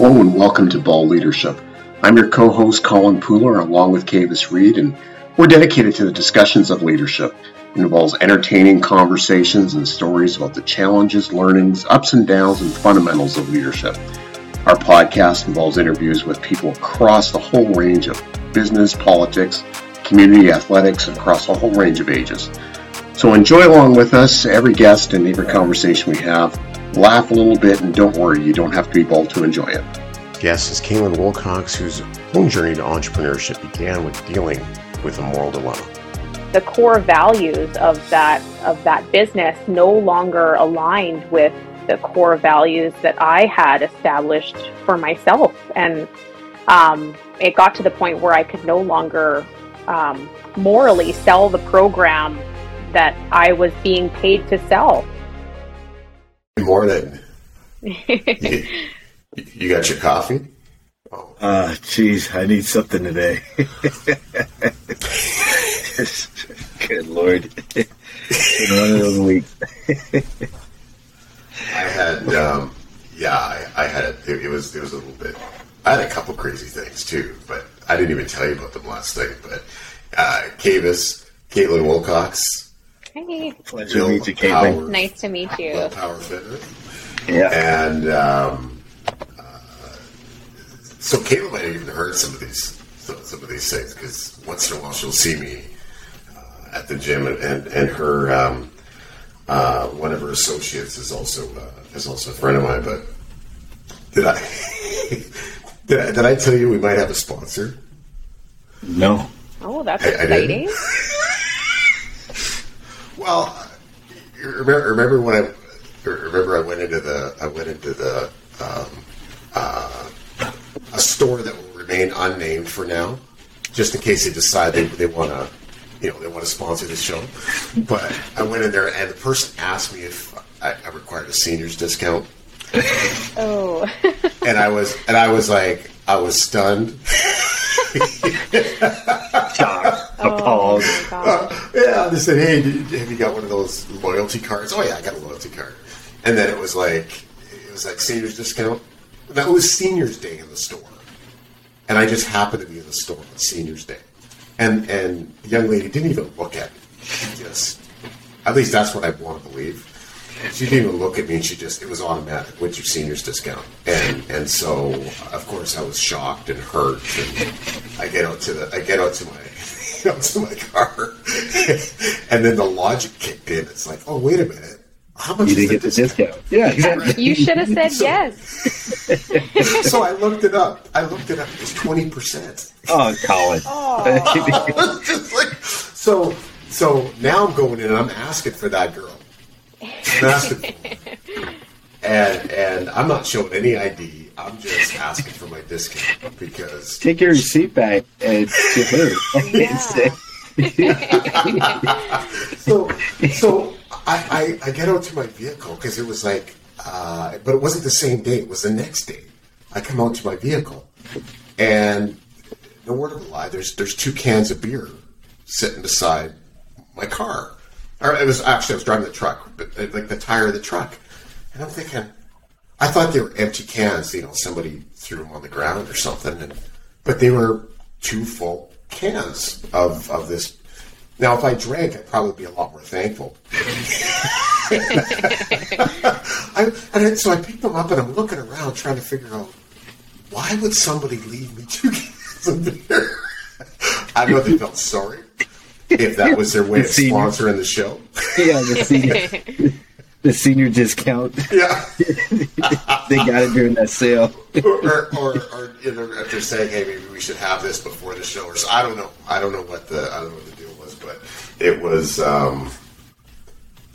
Hello and welcome to Bald Leadership. I'm your co-host Colin Pooler along with Kavis Reed and we're dedicated to the discussions of leadership. It involves entertaining conversations and stories about the challenges, learnings, ups and downs, and fundamentals of leadership. Our podcast involves interviews with people across the whole range of business, politics, community athletics, across a whole range of ages. So enjoy along with us every guest and every conversation we have. Laugh a little bit, and don't worry, you don't have to be bald to enjoy it. Guest is Caitlin Willcox, whose own journey to entrepreneurship began with dealing with a moral dilemma. The core values of that of that business no longer aligned with the core values that I had established for myself, and um, it got to the point where I could no longer um, morally sell the program that I was being paid to sell. Good morning. you, you got your coffee? Oh. Uh, geez, I need something today. Good lord. It's one of those weeks. I had, um, yeah, I, I had, it, it, was, it was a little bit, I had a couple crazy things too, but I didn't even tell you about them last night, but, uh, Kavis, Caitlin Willcox. Hey. Pleasure to meet you, Caitlin. Nice to meet you. Power Fitness. Yeah. And, um, uh, so Caitlin might have even heard some of these, some of these things, because once in a while she'll see me, uh, at the gym and, and, and her, um, uh, one of her associates is also uh, is also a friend of mine. But did I, did I did I tell you we might have a sponsor? No. Oh, that's I, exciting. I well, remember, remember when I remember I went into the I went into the um, uh, a store that will remain unnamed for now, just in case they decide they, they want to you know, they want to sponsor the show. But I went in there and the person asked me if I, I required a seniors discount. Oh. and I was, and I was like, I was stunned. Uh, they said, "Hey, have you got one of those loyalty cards?" Oh yeah, I got a loyalty card. And then it was like, it was like seniors discount. That was seniors day in the store, and I just happened to be in the store on seniors day and and the young lady didn't even look at me. She just, at least that's what I want to believe. She didn't even look at me, and she just it was automatic. What's your seniors discount? And and so of course I was shocked and hurt. And I get out to the I get out to my out to my car, and then the logic kicked in. It's like, oh wait a minute. How much you didn't get the discount. Yeah, exactly. You should have said So- yes. so I looked it up. I looked it up. It's twenty percent. Oh, Colin. Oh, just like so. So now I'm going in and I'm asking for that girl. I'm asking for and and I'm not showing any ID. I'm just asking for my discount because Take your receipt back and to her. Yeah. so so I, I, I get out to my vehicle because it was like uh, but it wasn't the same day. It was the next day. I come out to my vehicle and no word of a lie. There's there's two cans of beer sitting beside my car. Or it was actually I was driving the truck, but uh, like the tire of the truck, and I'm thinking, I thought they were empty cans. You know, somebody threw them on the ground or something, and but they were two full cans of of this. Now, if I drank, I'd probably be a lot more thankful. I, and I, so I picked them up and I'm looking around trying to figure out why would somebody leave me two cans of beer? I don't know if they felt sorry, if that was their way of Senior. sponsoring the show. yeah, the senior, the senior discount. Yeah. They got it during that sale. or, or, or, you know, if they're saying, "Hey, maybe we should have this before the show," or so, I don't know. I don't know what the I don't know what the deal was, but it was. Um,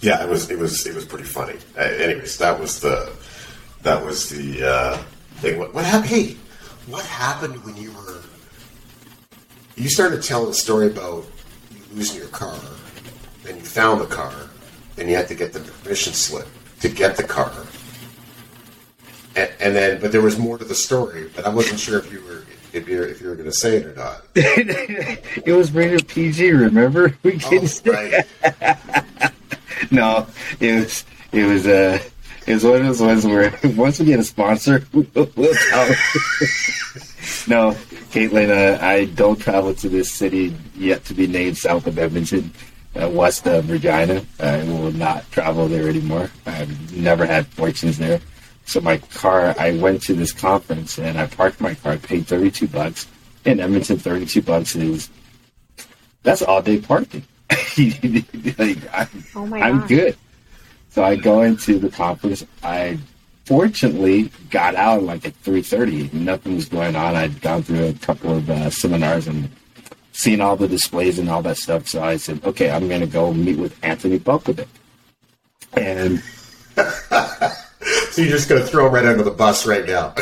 yeah, it was. It was. It was pretty funny. Uh, anyways, that was the that was the uh, thing. What, what happened? Hey, what happened when you were? You started telling a story about you losing your car, and you found the car, then you had to get the permission slip to get the car. And, and then, but there was more to the story, but I wasn't sure if you were if you if you were going to say it or not. it was rated PG. Remember? We Oh, can say right. no. It was. It was. Uh, It's one of those ones where once we get a sponsor, we'll, we'll tell. no, Caitlin, uh, I don't travel to this city yet to be named south of Edmonton, uh, west of Regina. I will not travel there anymore. I've never had fortunes there. So my car, I went to this conference and I parked my car, paid 32 bucks. In Edmonton, 32 bucks is, that's all day parking. like, I'm, Oh my I'm gosh. good. So I go into the conference. I fortunately got out like at 3.30. Nothing was going on. I'd gone through a couple of uh, seminars and seen all the displays and all that stuff. So I said, okay, I'm going to go meet with Anthony Bulkovic. And So you're just going to throw him right under the bus right now.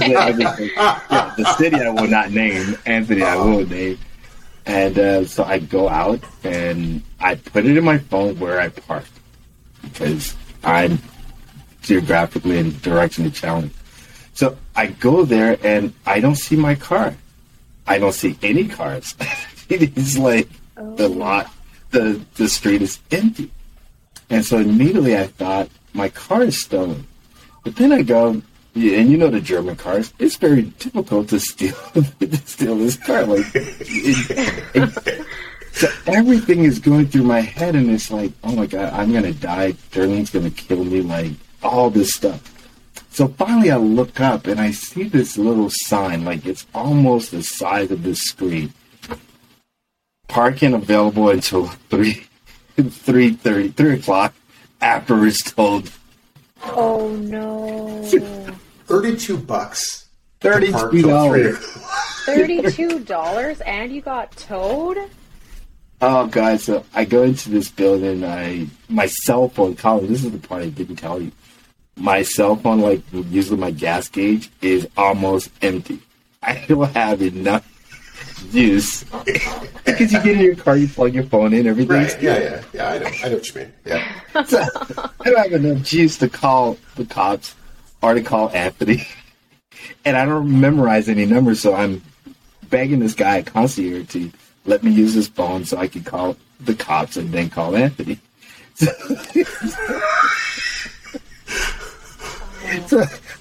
yeah, the city I will not name, Anthony I will name. And uh, so I go out and I put it in my phone where I parked because I'm geographically and directionally challenged. So I go there and I don't see my car. I don't see any cars. it's like the oh. lot, the the street is empty. And so immediately I thought my car is stolen. But then I go, yeah, and you know the German cars. It's very difficult to steal to steal this car. Like, it- it- so everything is going through my head, and it's like, oh my god, I'm gonna die. Darlene's gonna kill me. Like all this stuff. So finally, I look up and I see this little sign, like it's almost the size of this screen. Parking available until three, three thirty, three o'clock. After it's told Oh no. 32 bucks. to thirty park two till three dollars. Thirty-two dollars, and you got towed. Oh god! So I go into this building. I my cell phone. Colin, this is the part I didn't tell you. My cell phone, like usually my gas gauge, is almost empty. I don't have enough juice because you get in your car, you plug your phone in, everything. Right. Yeah, yeah. Yeah, I know. I know what you mean. Yeah. So, I don't have enough juice to call the cops or to call Anthony. And I don't memorize any numbers, so I'm begging this guy, at concierge, to let me use his phone so I can call the cops and then call Anthony. So,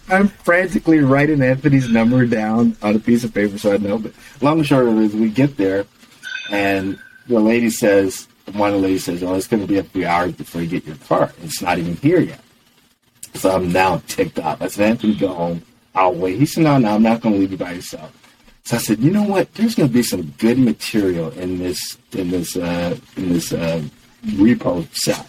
I'm frantically writing Anthony's number down on a piece of paper so I know. But long and short of it is, we get there, and the lady says, one of the ladies says, "Oh, it's going to be a few hours before you get your car. It's not even here yet." So I'm now ticked off. I said, "Anthony, go home. I'll wait." He said, "No, no, I'm not going to leave you by yourself." So I said, "You know what? There's going to be some good material in this in this uh, in this uh, repo cell."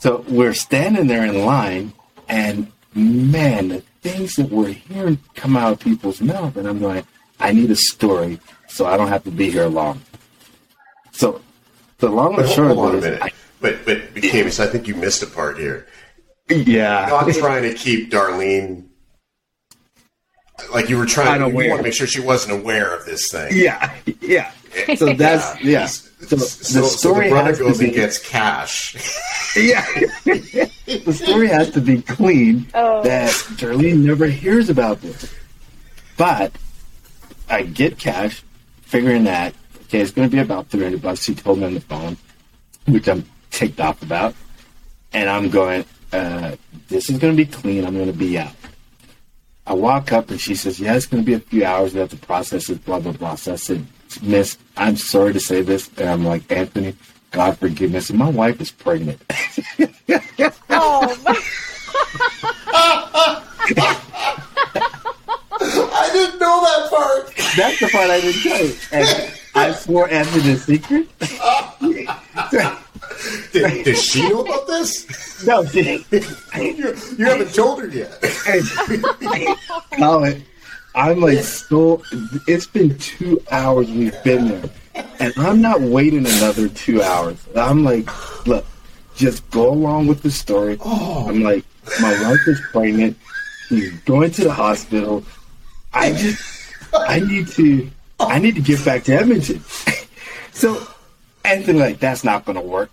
So we're standing there in line, and man, the things that we're hearing come out of people's mouth, and I'm going, I need a story so I don't have to be here long. So the long and short hold on a of it minute. But, but, Kavis, I think you missed a part here. Yeah. Yeah, Not trying to keep Darlene. Like you were trying, Unaware. want to make sure she wasn't aware of this thing. yeah, yeah. So that's yeah. So, So, the so story the brother to goes be and gets cash. yeah. the story has to be clean. Oh. That Darlene never hears about this. But I get cash, figuring that okay, it's going to be about three hundred bucks. He told me on the phone, which I'm ticked off about, and I'm going. Uh, this is going to be clean. I'm going to be out. I walk up and she says, "Yeah, it's going to be a few hours. We have to process it." Blah blah blah. So I said, "Miss, I'm sorry to say this," and I'm like, "Anthony, God forgive me." I "My wife is pregnant." Oh, my- I didn't know that part. That's the part I didn't tell you. And I swore Anthony a secret. Did, does she know about this? no, did You, you haven't told her yet. Colin, I'm like so. It's been two hours we've been there, and I'm not waiting another two hours. I'm like, look, just go along with the story. Oh. I'm like, my wife is pregnant. She's going to the hospital. I just, I need to, I need to get back to Edmonton. so, Anthony, like, that's not going to work.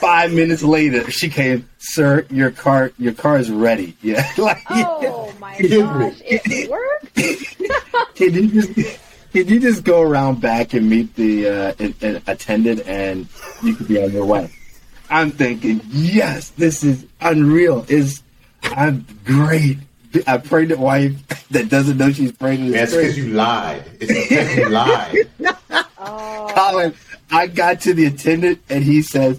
Five minutes later, she came, sir. Your car, your car is ready. Yeah, like, oh my Kidding gosh! It worked. can you just can you just go around back and meet the uh, an, an attendant and you could be on your way I'm thinking, yes, this is unreal. Is I'm great. A pregnant wife that doesn't know she's pregnant. That's because you lied. It's because you lied. Oh, Colin, I got to the attendant and he says,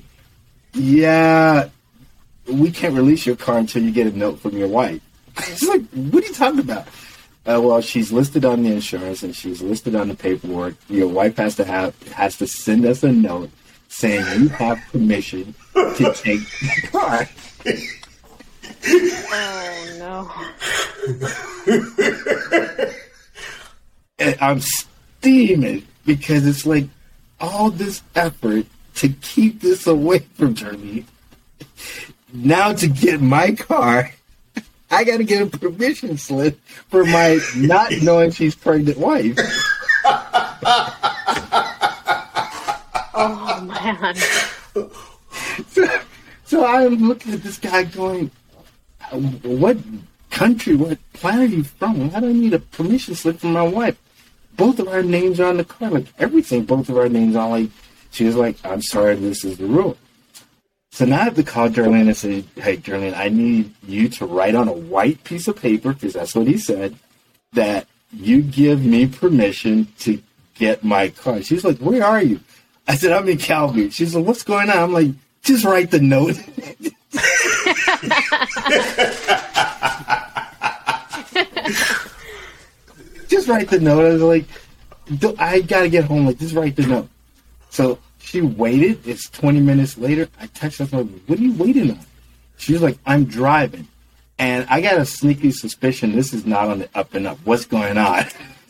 "Yeah, we can't release your car until you get a note from your wife." It's like, what are you talking about? Uh, well, she's listed on the insurance and she's listed on the paperwork. Your wife has to have has to send us a note saying you have permission to take the car. oh no. I'm steaming because it's like all this effort to keep this away from Germany. Now to get my car, I got to get a permission slip for my not knowing she's pregnant wife. Oh man. So, so I'm looking at this guy going, "What country, what planet are you from? Why do I need a permission slip from my wife? Both of our names are on the car, like everything. Both of our names are like." She was like, "I'm sorry, this is the rule." So now I have to call Darlene and say, "Hey, Darlene, I need you to write on a white piece of paper because that's what he said that you give me permission to get my car." She's like, "Where are you?" I said, "I'm in Calgary." She's like, "What's going on?" I'm like, "Just write the note." just write the note. I was like, I gotta get home. Like, just write the note. So she waited. It's 20 minutes later. I text her, like, what are you waiting on? She was like, I'm driving. And I got a sneaky suspicion this is not on the up and up. What's going on?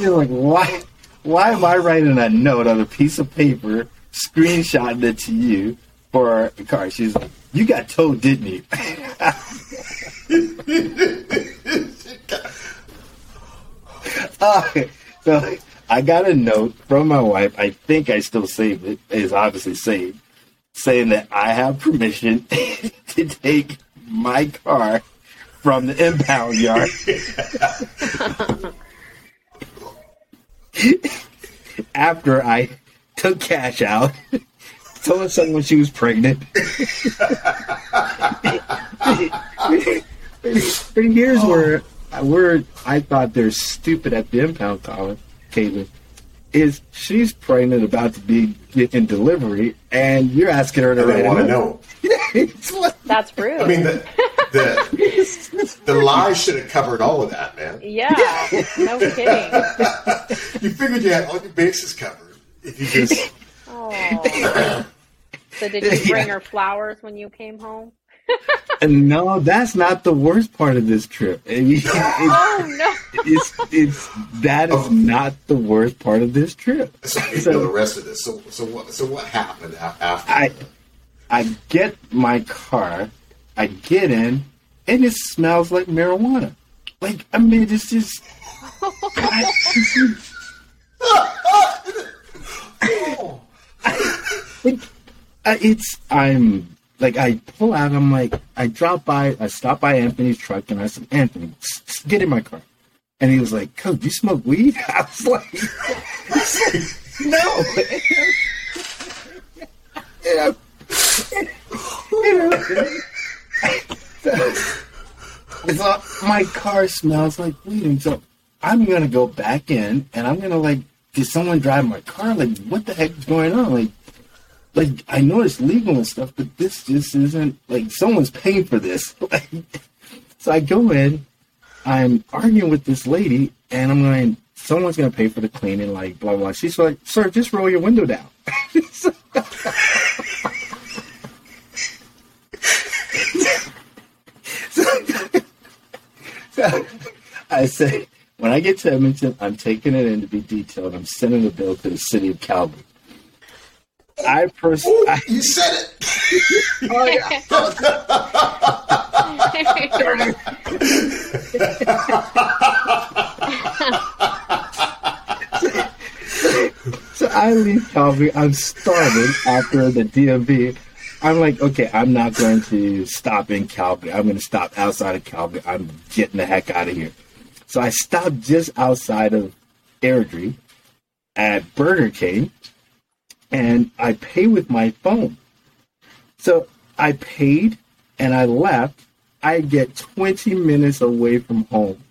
You're like, why? Why am I writing a note on a piece of paper, screenshotting it to you for a car? She's like, you got towed, didn't you? So I got a note from my wife. I think I still saved it. It's obviously saved, saying that I have permission to take my car from the impound yard. After I took cash out, told someone she was pregnant. but here's where where I thought they're stupid at the impound column, Caitlin, is she's pregnant about to be in delivery, and you're asking her to And write they want to know. Like- That's rude. I mean, the, the, the lie should have covered all of that, man. yeah. No kidding. You figured you had all your bases covered. If you just. Oh. So did you bring Yeah. her flowers when you came home? And no, that's not the worst part of this trip. I mean, it's, Oh no. it's, it's that is oh. not the worst part of this trip. So So- the rest of this. So, so what? So what happened after? I I get my car, I get in, and it smells like marijuana. Like I mean, it's just. I, like, I- it's I'm like I pull out. I'm like I drop by. I stop by Anthony's truck and I said, Anthony, get in my car. And he was like, Coach, you smoke weed? I was like, no. You know, you know, so my car smells like weed, and so I'm gonna go back in, and I'm gonna like, did someone drive my car? Like, what the heck is going on? Like, like I know it's legal and stuff, but this just isn't like someone's paying for this. So I go in, I'm arguing with this lady, and I'm going, someone's gonna pay for the cleaning, like blah blah. She's like, sir, just roll your window down. So I say, when I get to Edmonton, I'm taking it in to be detailed. I'm sending the bill to the city of Calgary. I personally, you said it. oh yeah, so I leave Calgary. I'm starving after the DMV. I'm like, okay, I'm not going to stop in Calgary. I'm going to stop outside of Calgary. I'm getting the heck out of here. So I stopped just outside of Airdrie at Burger King and I pay with my phone. So I paid and I left. I get 20 minutes away from home.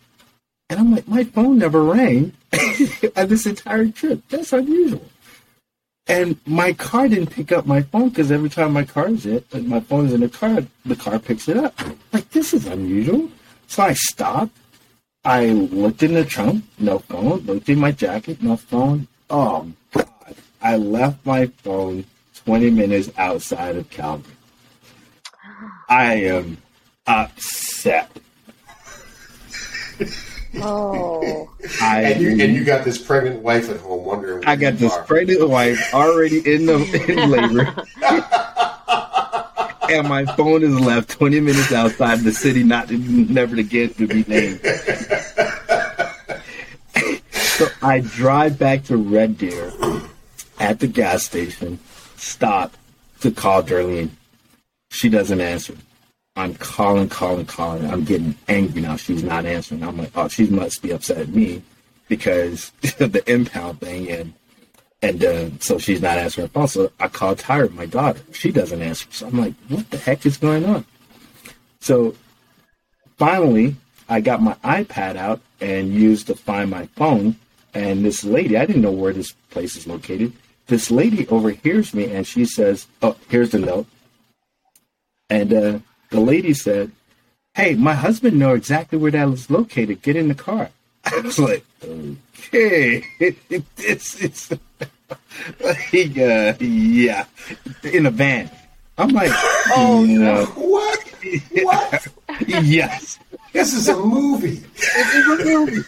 And I'm like, my phone never rang this entire trip. That's unusual. And my car didn't pick up my phone because every time my car is it, my phone is in the car, the car picks it up. Like this is unusual. So I stopped. I looked in the trunk, no phone. Looked in my jacket, no phone. Oh God! I left my phone 20 minutes outside of Calgary. I am upset. Oh. I And you, and you got this pregnant wife at home wondering. I got this are. pregnant wife already in the in labor. and my phone is left 20 minutes outside the city, not never again to be named. so I drive back to Red Deer at the gas station, stop to call Darlene. She doesn't answer. I'm calling, calling, calling. I'm getting angry now. She's not answering. I'm like, oh, she must be upset at me because of the impound thing and and uh, so she's not answering her phone. So I called Tyra, my daughter. She doesn't answer. So I'm like, what the heck is going on? So finally, I got my iPad out and used to find my phone. And this lady, I didn't know where this place is located. This lady overhears me and she says, oh, here's the note. And uh, the lady said, hey, my husband know exactly where that is located. Get in the car. I was like, okay, this is like, uh, yeah, in a van. I'm like, oh no, What? What? yes, this is a movie. This is a movie.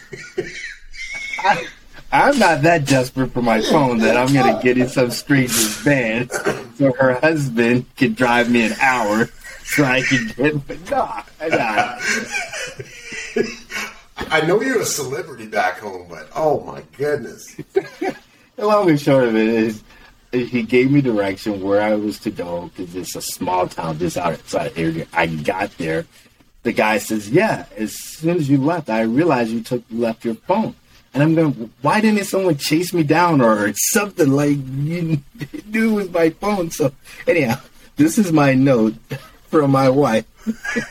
I, I'm not that desperate for my phone that I'm gonna get in some stranger's van so her husband can drive me an hour so I can get. But nah, nah. I know you're a celebrity back home, but oh my goodness. The long and short of it is, he gave me direction where I was to go because it's a small town just outside area. I got there. The guy says, "Yeah." As soon as you left, I realized you took left your phone, and I'm going, "Why didn't someone chase me down or something like you knew it was my phone?" So anyhow, this is my note from my wife.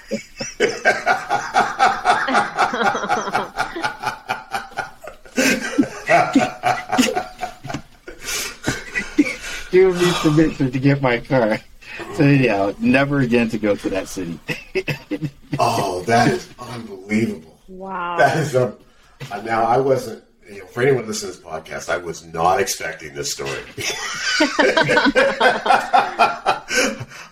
Give me permission to get my car. So anyhow, never again to go to that city. Oh, that is unbelievable. Wow. That is a. uh, Now I wasn't. You know, for anyone listening to this podcast, I was not expecting this story.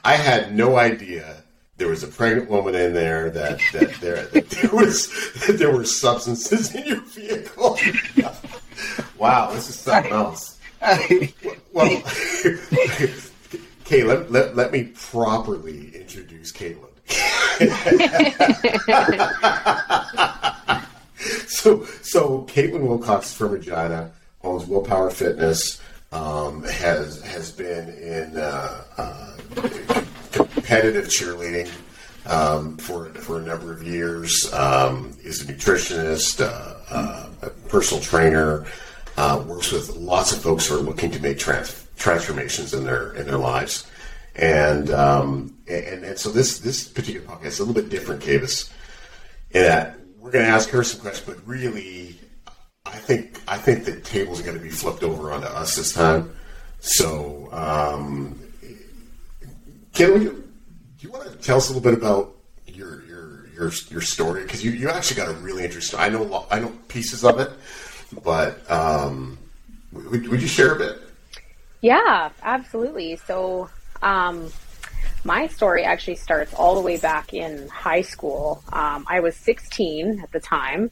I had no idea there was a pregnant woman in there. That that there that there was that there were substances in your vehicle. wow, this is something else. Well, Kay, let, let, me properly introduce Caitlin. so, so Caitlin Willcox from Regina owns Willpower Fitness. Um, has has been in uh, uh, competitive cheerleading um, for for a number of years. Um, is a nutritionist, uh, uh, a personal trainer. Uh, works with lots of folks who are looking to make trans- transformations in their in their lives. And um, and, and so this this particular podcast is a little bit different, Kavis, in that we're going to ask her some questions, but really, I think I think the table's are going to be flipped over onto us this time. So, um, we? do you want to tell us a little bit about your your your your story? Because you, you actually got a really interesting. I know I know pieces of it, but um, would, would you share a bit? Yeah, absolutely. So, um, my story actually starts all the way back in high school. Um, I was 16 at the time.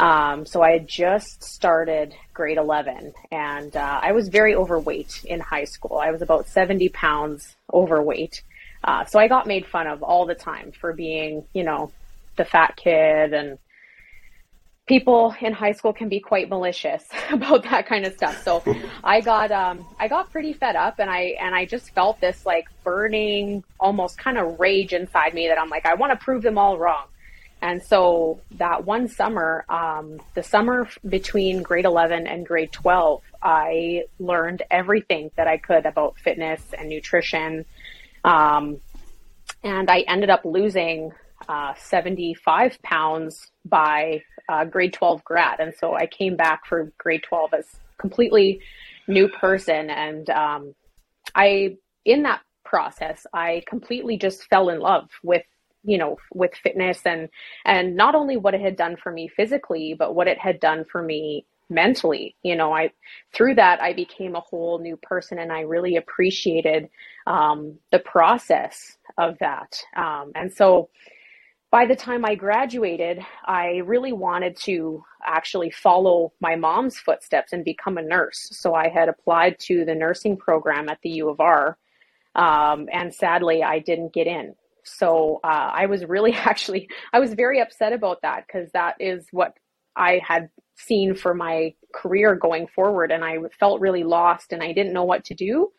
Um, so I had just started grade 11 and uh, I was very overweight in high school. I was about 70 pounds overweight. Uh, so I got made fun of all the time for being, you know, the fat kid and people in high school can be quite malicious about that kind of stuff. So I got um I got pretty fed up and I and I just felt this like burning almost kind of rage inside me that I'm like I want to prove them all wrong. And so that one summer, um, the summer between grade 11 and grade 12, I learned everything that I could about fitness and nutrition. Um, and I ended up losing uh, 75 pounds by uh, grade 12 grad. And so I came back for grade 12 as completely new person. And um, I, in that process, I completely just fell in love with you know with fitness and and not only what it had done for me physically but what it had done for me mentally you know i through that i became a whole new person and i really appreciated um, the process of that um, and so by the time I graduated, I really wanted to actually follow my mom's footsteps and become a nurse. So I had applied to the nursing program at the U of R, um, and sadly, I didn't get in. So uh, I was really actually, I was very upset about that because that is what I had seen for my career going forward, and I felt really lost and I didn't know what to do.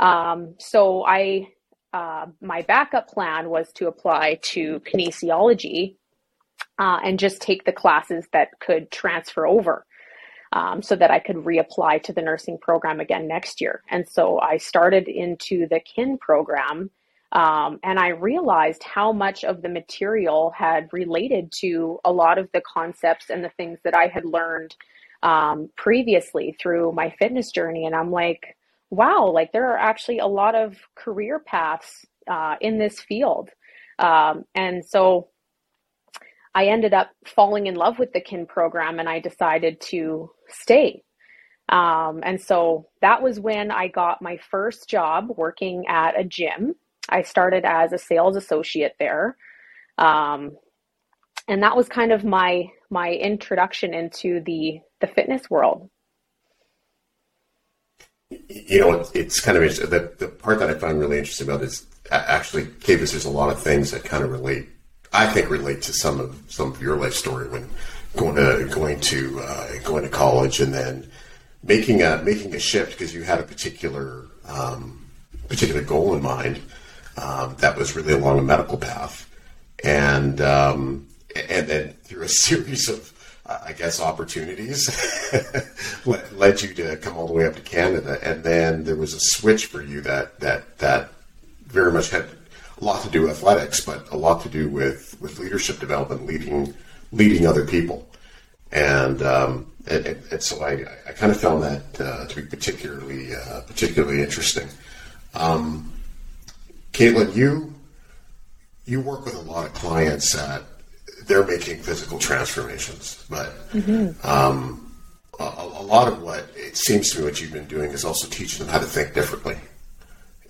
Um, so I uh, my backup plan was to apply to kinesiology uh, and just take the classes that could transfer over um, so that I could reapply to the nursing program again next year. And so I started into the KIN program. Um, and I realized how much of the material had related to a lot of the concepts and the things that I had learned um, previously through my fitness journey. And I'm like, wow, like there are actually a lot of career paths uh, in this field. Um, and so I ended up falling in love with the KIN program and I decided to stay. Um, and so that was when I got my first job working at a gym. I started as a sales associate there. Um, and that was kind of my my introduction into the the fitness world you know, it's, kind of interesting. The, the part that I find really interesting about is actually, Kavis, there's a lot of things that kind of relate, I think relate to some of, some of your life story when going to, going to, uh, going to college and then making a, making a shift because you had a particular, um, particular goal in mind, um, that was really along a medical path. And, um, and then through a series of, I guess, opportunities. Led you to come all the way up to Canada, and then there was a switch for you that that that very much had a lot to do with athletics, but a lot to do with with leadership development, leading leading other people, and um, and, and, so I, I kind of found that uh, to be particularly uh, particularly interesting. Um, Caitlin, you you work with a lot of clients that they're making physical transformations, but mm-hmm. um, a, a, lot of what it seems to me what you've been doing is also teaching them how to think differently,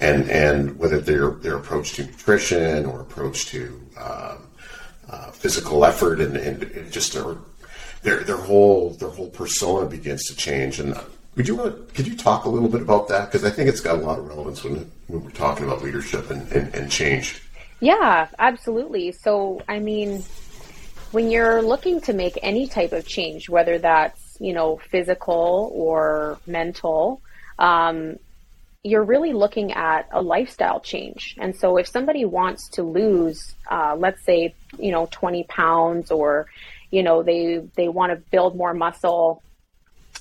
and and whether their their approach to nutrition or approach to um, uh, physical effort and, and, just their, their their whole their whole persona begins to change. And would you want could you talk a little bit about that because I think it's got a lot of relevance when when we're talking about leadership and, and, and change. Yeah, absolutely. So I mean when you're looking to make any type of change, whether that's, you know, physical or mental, um, you're really looking at a lifestyle change. And so if somebody wants to lose, uh, let's say, you know, 20 pounds or, you know, they, they want to build more muscle,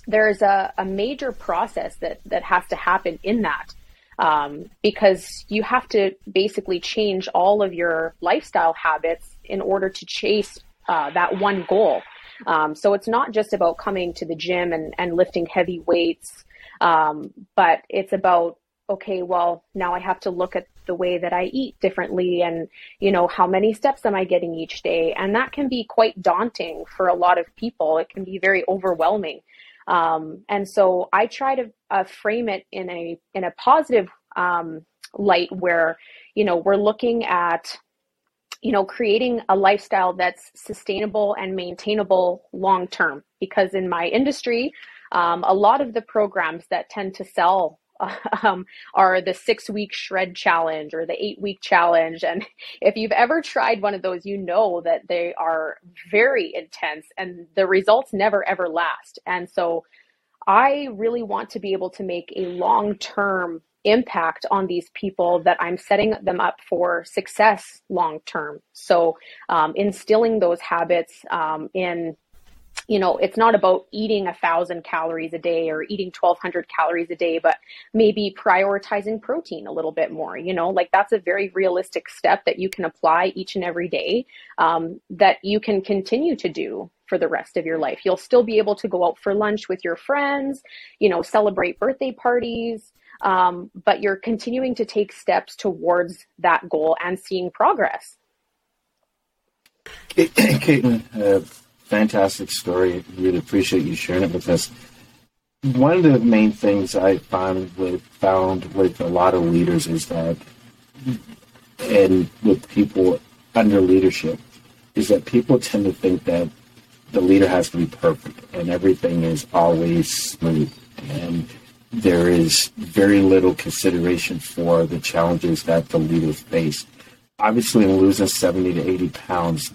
there's a, a major process that, that has to happen in that. Um, because you have to basically change all of your lifestyle habits in order to chase uh, that one goal. Um, so it's not just about coming to the gym and, and lifting heavy weights, um, but it's about okay, well now I have to look at the way that I eat differently, and you know how many steps am I getting each day, and that can be quite daunting for a lot of people. It can be very overwhelming. Um, and so I try to uh, frame it in a in a positive um, light where you know we're looking at you know, creating a lifestyle that's sustainable and maintainable long term. Because in my industry, um, a lot of the programs that tend to sell um, are the six week shred challenge or the eight week challenge. And if you've ever tried one of those, you know that they are very intense and the results never ever last. And so I really want to be able to make a long term impact on these people that I'm setting them up for success long term. So, um, instilling those habits um, in you know, it's not about eating a thousand calories a day or eating 1200 calories a day, but maybe prioritizing protein a little bit more, you know, like that's a very realistic step that you can apply each and every day um, that you can continue to do for the rest of your life. You'll still be able to go out for lunch with your friends, you know, celebrate birthday parties, um, but you're continuing to take steps towards that goal and seeing progress. Caitlin, uh, fantastic story. Really appreciate you sharing it with us. One of the main things I found with found with a lot of leaders is that, and with people under leadership, is that people tend to think that the leader has to be perfect and everything is always smooth and there is very little consideration for the challenges that the leaders face. Obviously, in losing 70 to 80 pounds,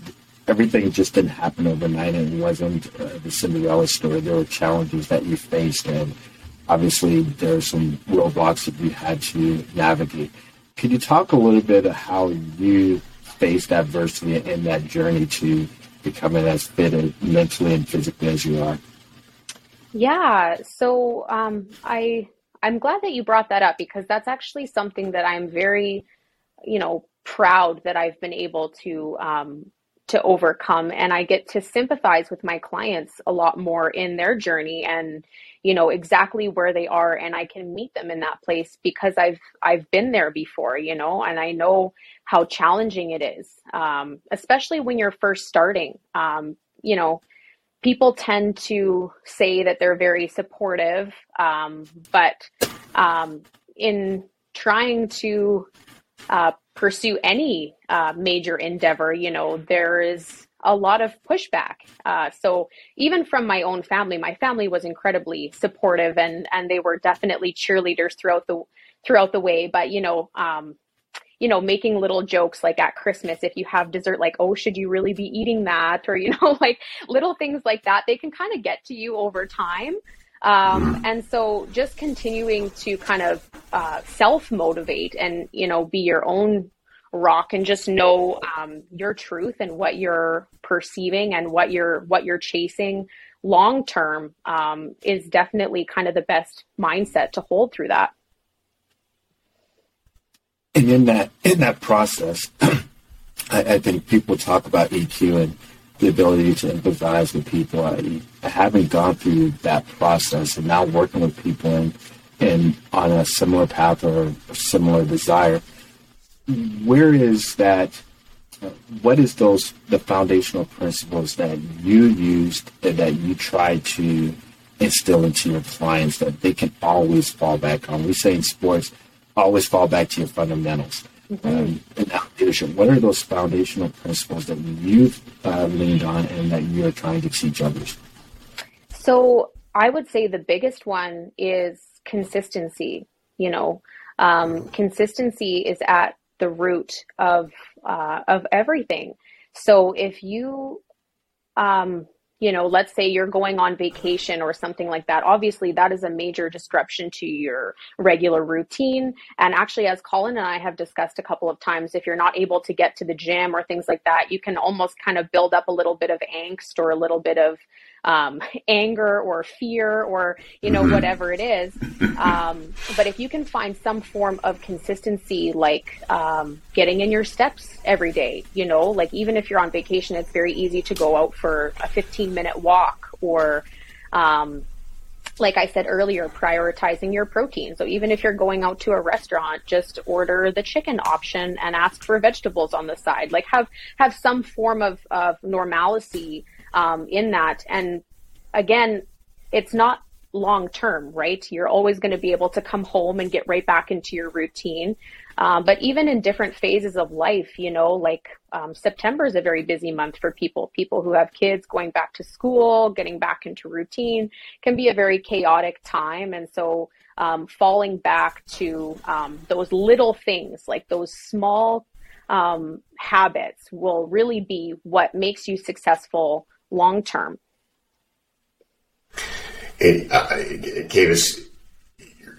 everything just didn't happen overnight and it wasn't uh, the Cinderella story. There were challenges that you faced, and obviously, there are some roadblocks that you had to navigate. Could you talk a little bit of how you faced adversity in that journey to becoming as fit mentally and physically as you are? Yeah. So um, I I'm glad that you brought that up because that's actually something that I'm very, you know, proud that I've been able to um, to overcome, and I get to sympathize with my clients a lot more in their journey and you know exactly where they are and I can meet them in that place because I've I've been there before, you know, and I know how challenging it is, um, especially when you're first starting. Um, you know, people tend to say that they're very supportive, um, but um, in trying to uh, pursue any uh, major endeavor, you know, there is a lot of pushback. Uh, so even from my own family, my family was incredibly supportive, and and they were definitely cheerleaders throughout the throughout the way. But you know, um, you know, making little jokes like at Christmas, if you have dessert, like, oh, should you really be eating that? Or, you know, like little things like that, they can kind of get to you over time. Um, mm-hmm. and so just continuing to kind of uh, self motivate and, you know, be your own rock and just know um, your truth and what you're perceiving and what you're what you're chasing long term um, is definitely kind of the best mindset to hold through that and in that in that process, I, I, think people talk about EQ and the ability to empathize with people. I, I haven't gone through that process, and now working with people and and on a similar path or a similar desire. Where is that? What is those the foundational principles that you used that you try to instill into your clients that they can always fall back on? We say in sports always fall back to your fundamentals. Mm-hmm. Um, and leadership, what are those foundational principles that you've uh, leaned on and that you are trying to teach others? So I would say the biggest one is consistency. You know, um, consistency is at the root of uh, of everything. So if you um, you know, let's say you're going on vacation or something like that. Obviously, that is a major disruption to your regular routine. And actually, as Colin and I have discussed a couple of times, if you're not able to get to the gym or things like that, you can almost kind of build up a little bit of angst or a little bit of um, anger or fear or you know mm-hmm. whatever it is um, but if you can find some form of consistency like um, getting in your steps every day you know like even if you're on vacation it's very easy to go out for a 15 minute walk or um, like I said earlier, prioritizing your protein. So even if you're going out to a restaurant, just order the chicken option and ask for vegetables on the side. Like have have some form of, of normalcy um, in that. And again, it's not long term, right? You're always going to be able to come home and get right back into your routine. Um, but even in different phases of life, you know, like um, September is a very busy month for people. People who have kids going back to school, getting back into routine can be a very chaotic time. And so um, falling back to um, those little things, like those small um, habits, will really be what makes you successful long term. And uh, Kavis,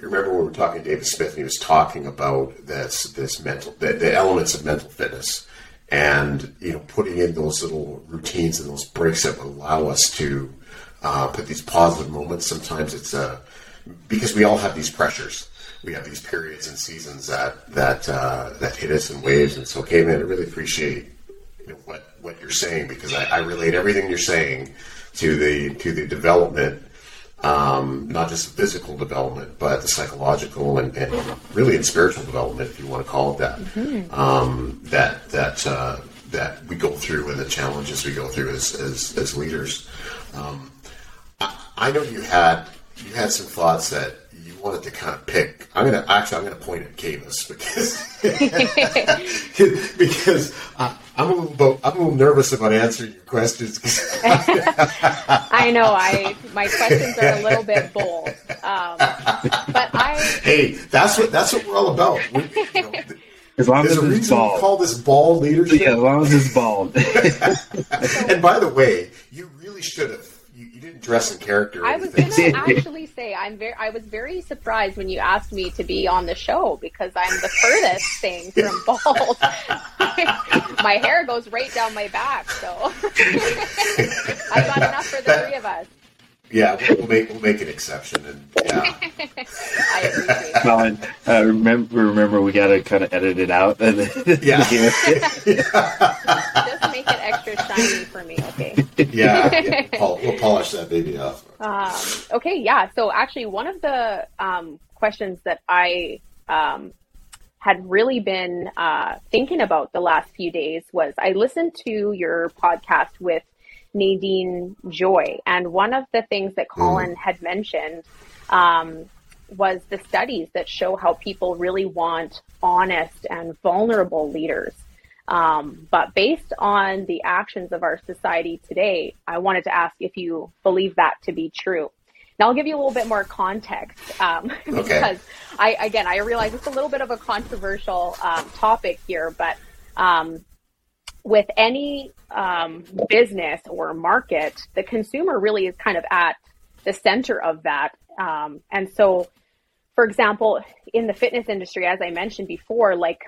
remember when we were talking to David Smith, and he was talking about this this mental the, the elements of mental fitness, and you know putting in those little routines and those breaks that allow us to uh, put these positive moments. Sometimes it's uh, because we all have these pressures. We have these periods and seasons that that uh, that hit us in waves, and so, okay, man, I really appreciate you know, what what you're saying because I, I relate everything you're saying to the to the development um, not just physical development, but the psychological and, and, really in spiritual development, if you want to call it that. Mm-hmm. Um, that that uh, that we go through and the challenges we go through as as, as leaders. Um, I, I, know you had you had some thoughts that wanted to kind of pick. I'm gonna actually I'm gonna point at Kavis because because I, I'm a little I'm a little nervous about answering your questions. I know I my questions are a little bit bold, um, but I hey that's what that's what we're all about. We, you know, as long as it's bald. We call this bald leadership. Yeah, as long as it's bald. and by the way, you really should have dress and character. I was going to actually say I'm very. I was very surprised when you asked me to be on the show because I'm the furthest thing from bald. my hair goes right down my back, so I've got enough for the three of us. Yeah, we'll make we'll make an exception, and yeah. I appreciate it. Well, and uh, remember, remember, we got to kind of edit it out. And yeah. Just make it extra shiny for me, okay? Yeah, yeah. We'll polish that baby off. Um, okay, yeah. So actually, one of the um, questions that I um, had really been uh, thinking about the last few days was I listened to your podcast with Nadine Joy. And one of the things that Collin mm. had mentioned um, was the studies that show how people really want honest and vulnerable leaders. Um, but based on the actions of our society today, I wanted to ask if you believe that to be true. Now I'll give you a little bit more context um, okay. because I again I realize it's a little bit of a controversial um, topic here, but um, with any um, business or market, the consumer really is kind of at the center of that. Um, and so, for example, in the fitness industry, as I mentioned before, like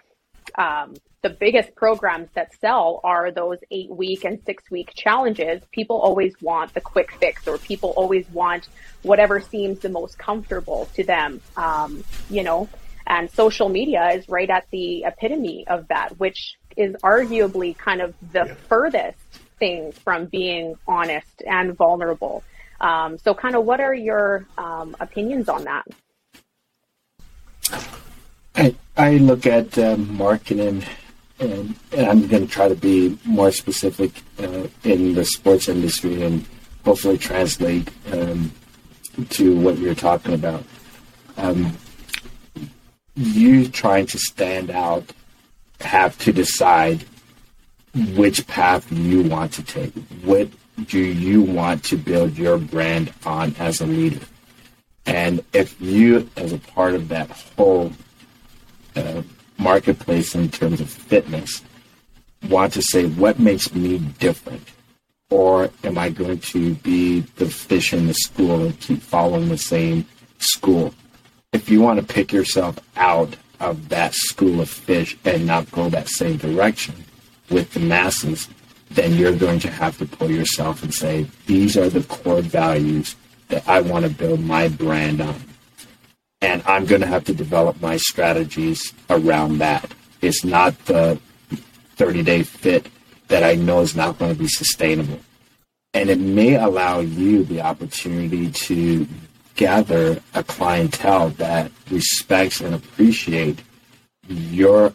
um, the biggest programs that sell are those eight week and six week challenges. People always want the quick fix, or people always want whatever seems the most comfortable to them. Um, you know, and social media is right at the epitome of that, which is arguably kind of the yeah. furthest thing from being honest and vulnerable. Um, so, kind of, what are your um, opinions on that? I, I look at um, marketing, and, and, I'm going to try to be more specific uh, in the sports industry and hopefully translate um, to what you're talking about. Um, you trying to stand out have to decide which path you want to take. What do you want to build your brand on as a leader? And if you, as a part of that whole uh, marketplace in terms of fitness, want to say, what makes me different? Or am I going to be the fish in the school and keep following the same school? If you want to pick yourself out of that school of fish and not go that same direction with the masses, then you're going to have to pull yourself and say, these are the core values that I want to build my brand on. And I'm going to have to develop my strategies around that. It's not the 30 day fit that I know is not going to be sustainable. And it may allow you the opportunity to gather a clientele that respects and appreciate your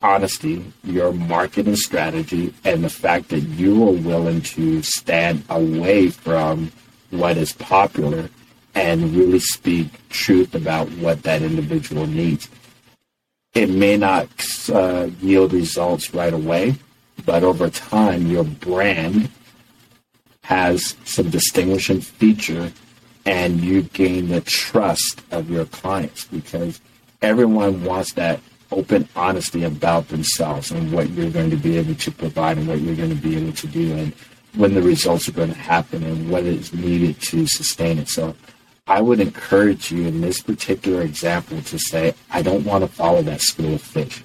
honesty, your marketing strategy, and the fact that you are willing to stand away from what is popular and really speak truth about what that individual needs. It may not uh, yield results right away, but over time, your brand has some distinguishing feature and you gain the trust of your clients because everyone wants that open honesty about themselves and what you're going to be able to provide and what you're going to be able to do and when the results are going to happen and what is needed to sustain it. So I would encourage you in this particular example to say, I don't want to follow that school of fish.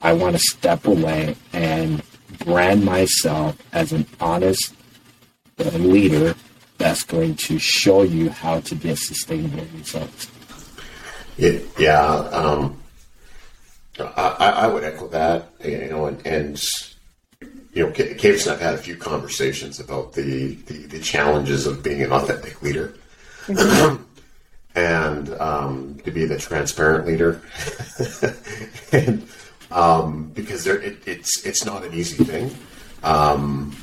I want to step away and brand myself as an honest leader that's going to show you how to get sustainable results. It, yeah, um, I, I, would echo that. You know, and, and you know, Kavis and I've had a few conversations about the, the, the challenges of being an authentic leader. Mm-hmm. and um, to be the transparent leader, and um, because there, it, it's it's not an easy thing. Um,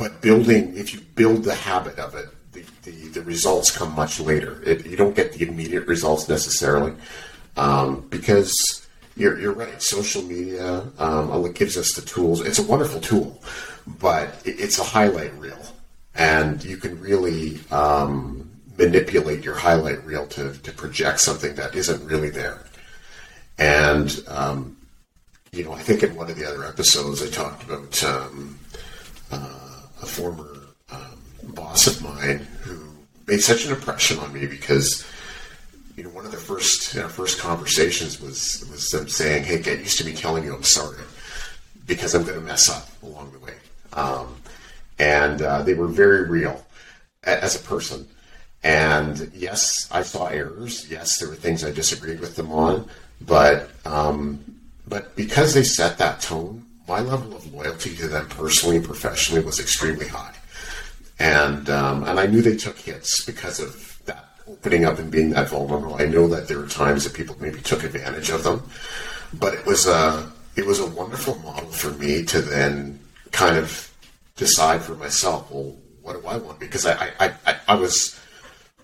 but building, if you build the habit of it, the, the, the results come much later. It, you don't get the immediate results necessarily um, because you're, you're right. Social media um, gives us the tools. It's a wonderful tool, but it, it's a highlight reel, and you can really um, manipulate your highlight reel to, to project something that isn't really there. And um, you know, I think in one of the other episodes I talked about um, uh, a former um, boss of mine who made such an impression on me because you know one of the first know, first conversations was was them saying, "Hey, get used to me telling you I'm sorry because I'm going to mess up along the way," um, and uh, they were very real as a person. And yes, I saw errors. Yes, there were things I disagreed with them on, but um, but because they set that tone my level of loyalty to them personally and professionally was extremely high. And um, and I knew they took hits because of that opening up and being that vulnerable. I know that there were times that people maybe took advantage of them, but it was a it was a wonderful model for me to then kind of decide for myself. Well, what do I want? Because I I, I, I was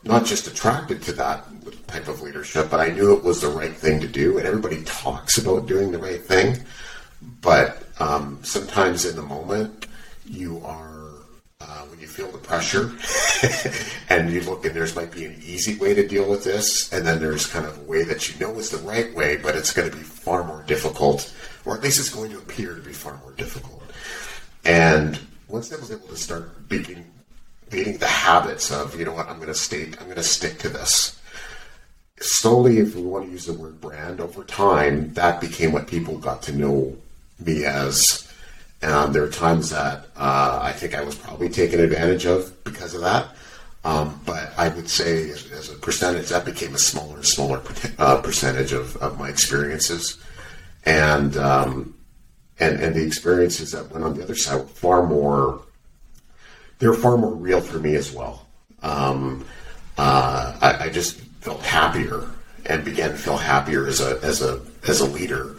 not just attracted to that type of leadership, but I knew it was the right thing to do. And everybody talks about doing the right thing, but um, sometimes in the moment, you are uh, when you feel the pressure, and you look and there's might be an easy way to deal with this, and then there's kind of a way that you know is the right way, but it's going to be far more difficult, or at least it's going to appear to be far more difficult. And once I was able to start beating beating the habits of you know what I'm going to stay I'm going to stick to this slowly if we want to use the word brand over time that became what people got to know me as. And there are times that uh, I think I was probably taken advantage of because of that. Um, but I would say, as, as, a percentage, that became a smaller and smaller uh, percentage of, of my experiences, and um, and and the experiences that went on the other side were far more. They were far more real for me as well. Um, uh, I, I, just felt happier and began to feel happier as a as a as a leader.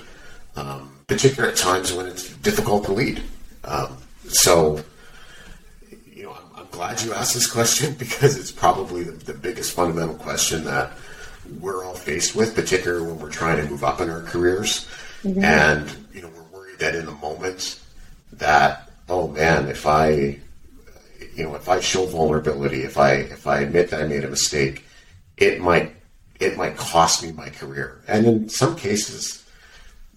Um, particularly at times when it's difficult to lead. Um, so, you know, I'm, I'm, glad you asked this question because it's probably the, the, biggest fundamental question that we're all faced with, particularly when we're trying to move up in our careers. Mm-hmm. And, you know, we're worried that in the moment that, oh man, if I, you know, if I show vulnerability, if I, if I admit that I made a mistake, it might, it might cost me my career. And in some cases,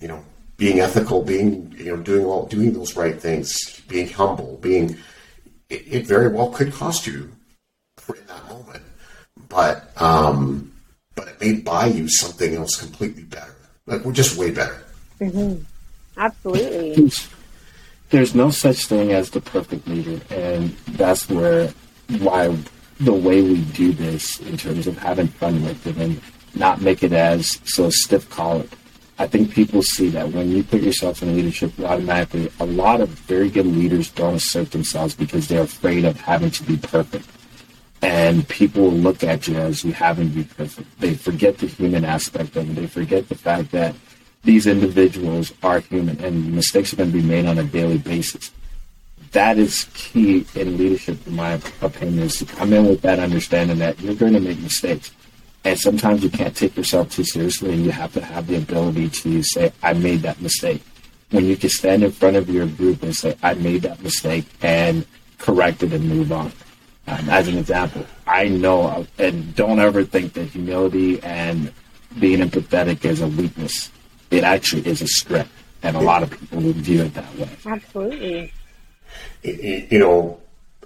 you know, being ethical, being you know doing all doing those right things, being humble, being it, it very well could cost you in that moment, but um, but it may buy you something else completely better. Like we're just way better. Mm-hmm. Absolutely. There's no such thing as the perfect leader, and that's where why the way we do this in terms of having fun with it and not make it as so stiff collar I think people see that when you put yourself in leadership, automatically a lot of very good leaders don't assert themselves because they're afraid of having to be perfect. And people look at you as you having to be perfect. They forget the human aspect of it. They forget the fact that these individuals are human and mistakes are going to be made on a daily basis. That is key in leadership, in my opinion, is to come in with that understanding that you're going to make mistakes and sometimes you can't take yourself too seriously, and you have to have the ability to say, I made that mistake. When you can stand in front of your group and say, I made that mistake, and correct it and move on. Um, as an example, I know, and don't ever think that humility and being empathetic is a weakness. It actually is a strength, and a lot of people would view it that way. Absolutely. You know,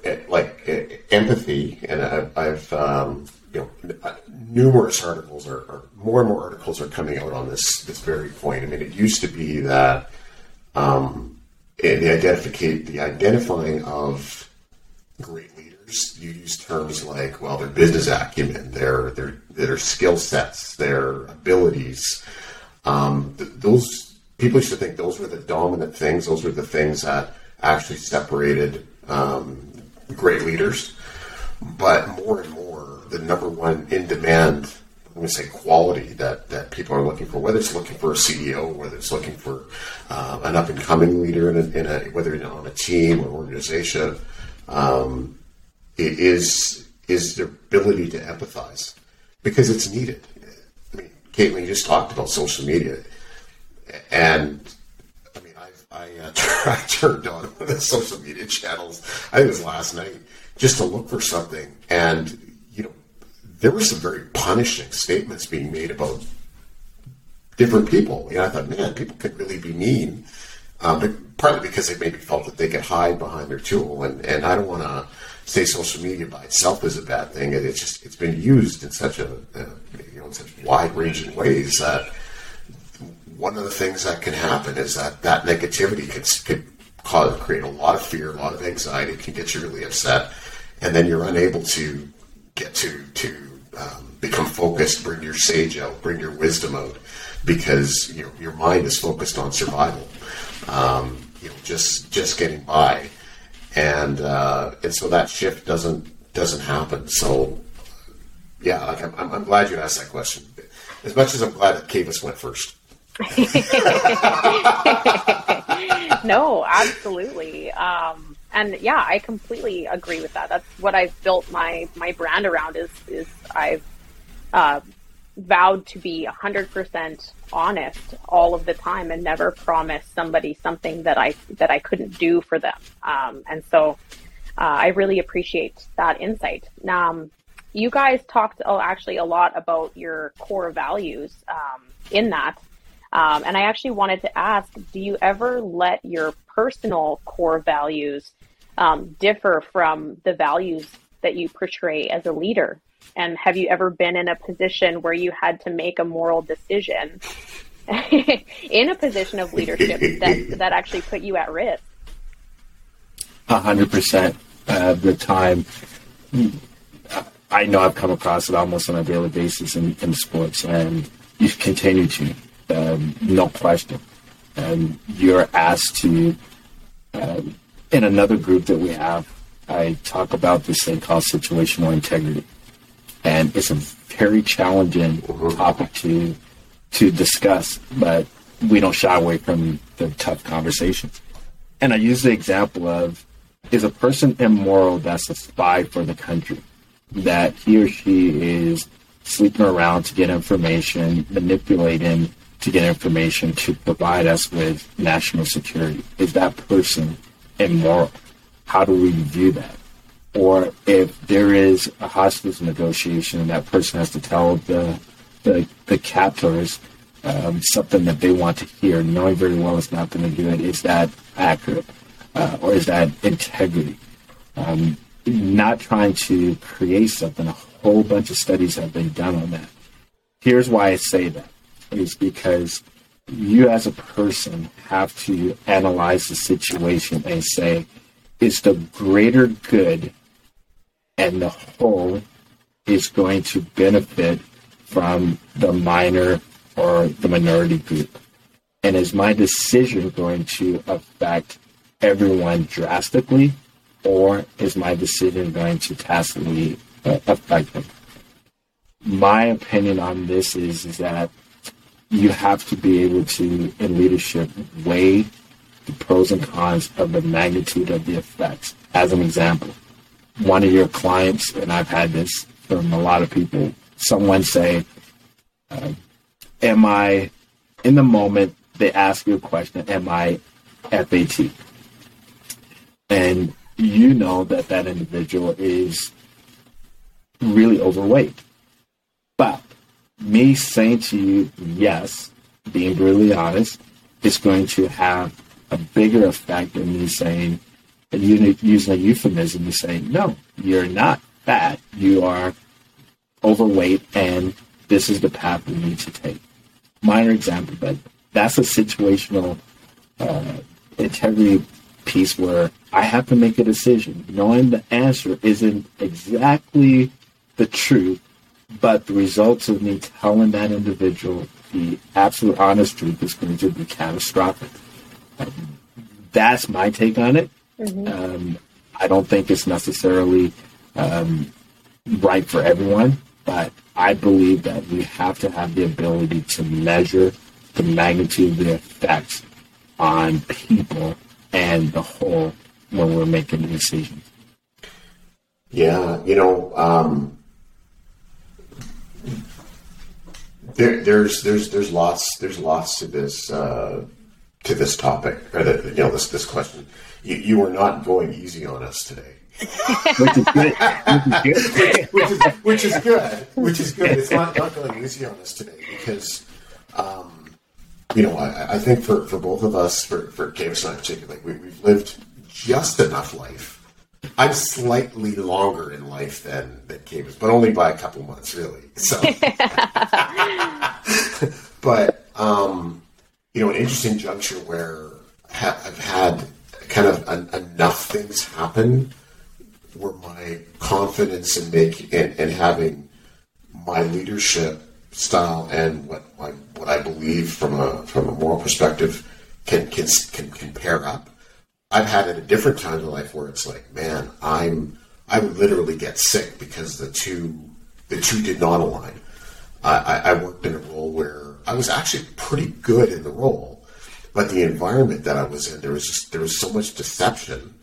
eh, like eh, empathy, and I've, I've um, you know uh, numerous articles are, are, more and more articles are coming out on this this very point. I mean, it used to be that um, the identificate the identifying of great leaders, you use terms like well, their business acumen, their their their skill sets, their abilities. Um, th- those people used to think those were the dominant things. Those were the things that actually separated um, great leaders. But more and more, the number one in demand, let me say quality that, that people are looking for, whether it's looking for a CEO, whether it's looking for uh, an up and coming leader in a, in a, whether on a team or organization, um, is is their ability to empathize because it's needed. I mean, Caitlin, you just talked about social media, and I, uh, I turned on the social media channels. I think it was last night just to look for something, and there were some very punishing statements being made about different people. Know, I thought, man, people could really be mean, um, but partly because they maybe felt that they could hide behind their tool, and and I don't want to say social media by itself is a bad thing. It's just it's been used in such a, a you know in such wide ranging ways that one of the things that can happen is that that negativity could, could cause, create a lot of fear, a lot of anxiety, can get you really upset, and then you're unable to get to to um, become focused, bring your sage out, bring your wisdom out, because you know, your mind is focused on survival, um, you know, just just getting by, and uh, and so that shift doesn't doesn't happen. So yeah, like I'm, I'm glad you asked that question. As much as I'm glad that Kavis went first. no, absolutely. Um, and yeah, I completely agree with that. That's what I've built my my brand around. Is is I've uh, vowed to be hundred percent honest all of the time and never promise somebody something that I that I couldn't do for them. Um, and so uh, I really appreciate that insight. Um, you guys talked oh, actually a lot about your core values um, in that. Um, and I actually wanted to ask do you ever let your personal core values um, differ from the values that you portray as a leader? And have you ever been in a position where you had to make a moral decision in a position of leadership that, that actually put you at risk? A hundred percent of the time. I know I've come across it almost on a daily basis in, in sports, and you continue to um, no question. And you're asked to, um, in another group that we have, I talk about this thing called situational integrity. And it's a very challenging topic to to discuss, but we don't shy away from the tough conversations. And I use the example of is a person immoral that's a spy for the country, that he or she is sleeping around to get information, manipulating to get information to provide us with national security? Is that person immoral? How do we view that? Or if there is a hostage negotiation and that person has to tell the the, the captors um, something that they want to hear, knowing very well it's not going to do it, is that accurate? Uh, or is that integrity? Um, not trying to create something. A whole bunch of studies have been done on that. Here's why I say that is because you as a person have to analyze the situation and say, is the greater good and the whole is going to benefit from the minor or the minority group? And is my decision going to affect everyone drastically, or is my decision going to tacitly uh, affect them? My opinion on this is, is that you have to be able to, in leadership, weigh the pros and cons of the magnitude of the effects. As an example, one of your clients, and I've had this from a lot of people, someone say, uh, Am I, in the moment, they ask you a question, Am I FAT? And you know that that individual is really overweight. But me saying to you yes, being brutally honest, is going to have a bigger effect than me saying, using a euphemism, you say, no, you're not fat. You are overweight, and this is the path we need to take. Minor example, but that's a situational uh, integrity piece where I have to make a decision, knowing the answer isn't exactly the truth, but the results of me telling that individual the absolute honest truth is going to be catastrophic. Um, that's my take on it. Mm-hmm. Um, I don't think it's necessarily um, right for everyone, but I believe that we have to have the ability to measure the magnitude of the effects on people and the whole when we're making decisions. Yeah, you know, um, there, there's there's there's lots there's lots to this uh, to this topic or the, you know this this question. You, you were not going easy on us today. which is good. which, is, which is good. Which is good. It's not, not going easy on us today because, um, you know, I, I, think for, for both of us, for for James and I particularly, we, we've lived just enough life. I'm slightly longer in life than than Kavis, but only by a couple months, really. So, but um, you know, an interesting juncture where I've had kind of an, enough things happen where my confidence in making and, and having my leadership style and what my, what I believe from a from a moral perspective can can can, can pair up. I've had it at different times in life where it's like, man, I'm I would literally get sick because the two the two did not align. I, I worked in a role where I was actually pretty good in the role, but the environment that I was in, there was just there was so much deception,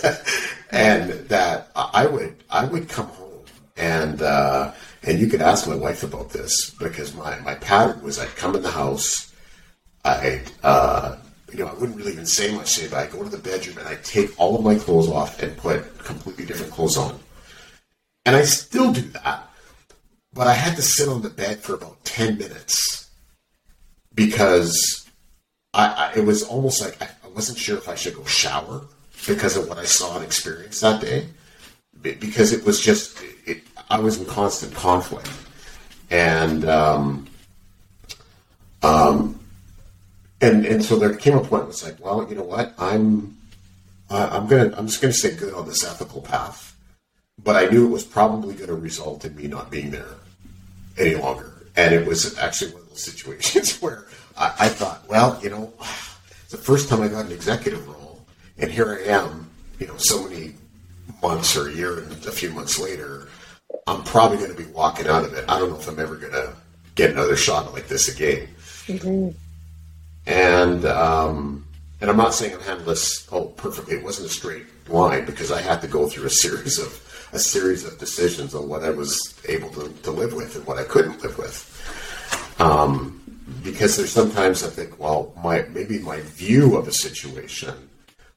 and that I would I would come home and uh, and you could ask my wife about this because my my pattern was I'd come in the house, I'd uh, you know I wouldn't really even say much, say, but I'd go to the bedroom and I'd take all of my clothes off and put completely different clothes on, and I still do that but I had to sit on the bed for about 10 minutes because I, I it was almost like I, I, wasn't sure if I should go shower because of what I saw and experienced that day. Because it was just, it, I was in constant conflict. And, um, um, and, and so there came a point where it's like, well, you know what? I'm, I'm gonna, I'm just gonna stay good on this ethical path but I knew it was probably going to result in me not being there any longer. And it was actually one of those situations where I, I thought, well, you know, the first time I got an executive role, and here I am, you know, so many months or a year and a few months later, I'm probably going to be walking out of it. I don't know if I'm ever going to get another shot like this again. Mm-hmm. And um, and I'm not saying I'm handled this oh perfectly. It wasn't a straight line because I had to go through a series of a series of decisions on what I was able to, to live with and what I couldn't live with. Um, because there's sometimes I think, well, my maybe my view of a situation,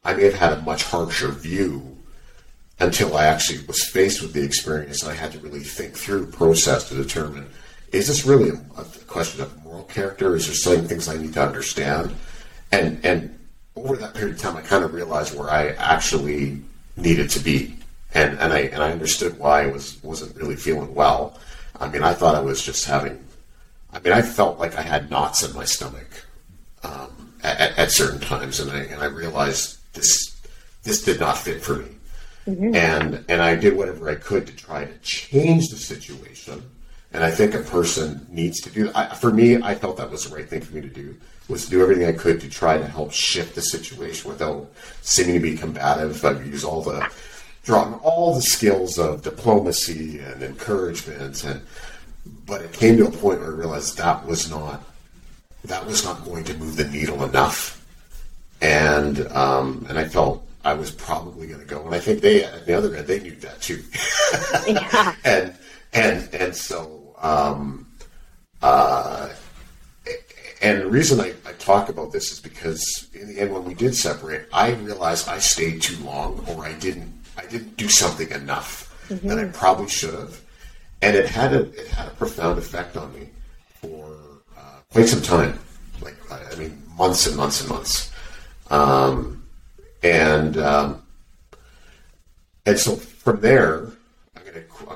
I may have had a much harsher view until I actually was faced with the experience and I had to really think through, process to determine is this really a, question of moral character? Is there certain things I need to understand? And and over that period of time, I kind of realized where I actually needed to be and and I and I understood why I was wasn't really feeling well. I mean, I thought I was just having. I mean, I felt like I had knots in my stomach um, at, at, certain times, and I and I realized this this did not fit for me. Mm-hmm. And and I did whatever I could to try to change the situation. And I think a person needs to do that. for me, I felt that was the right thing for me to do was to do everything I could to try to help shift the situation without seeming to be combative. I use all the drawn all the skills of diplomacy and encouragement and but it came to a point where I realized that was not that was not going to move the needle enough and um, and I felt I was probably going to go and I think they at the other end they knew that too yeah. and and and so um, uh, and the reason I, I, talk about this is because in the end when we did separate I realized I stayed too long or I didn't I didn't do something enough mm-hmm. that I probably should have, and it had a it had a profound effect on me for uh, quite some time. Like I mean, months and months and months. Um, and um, and so from there,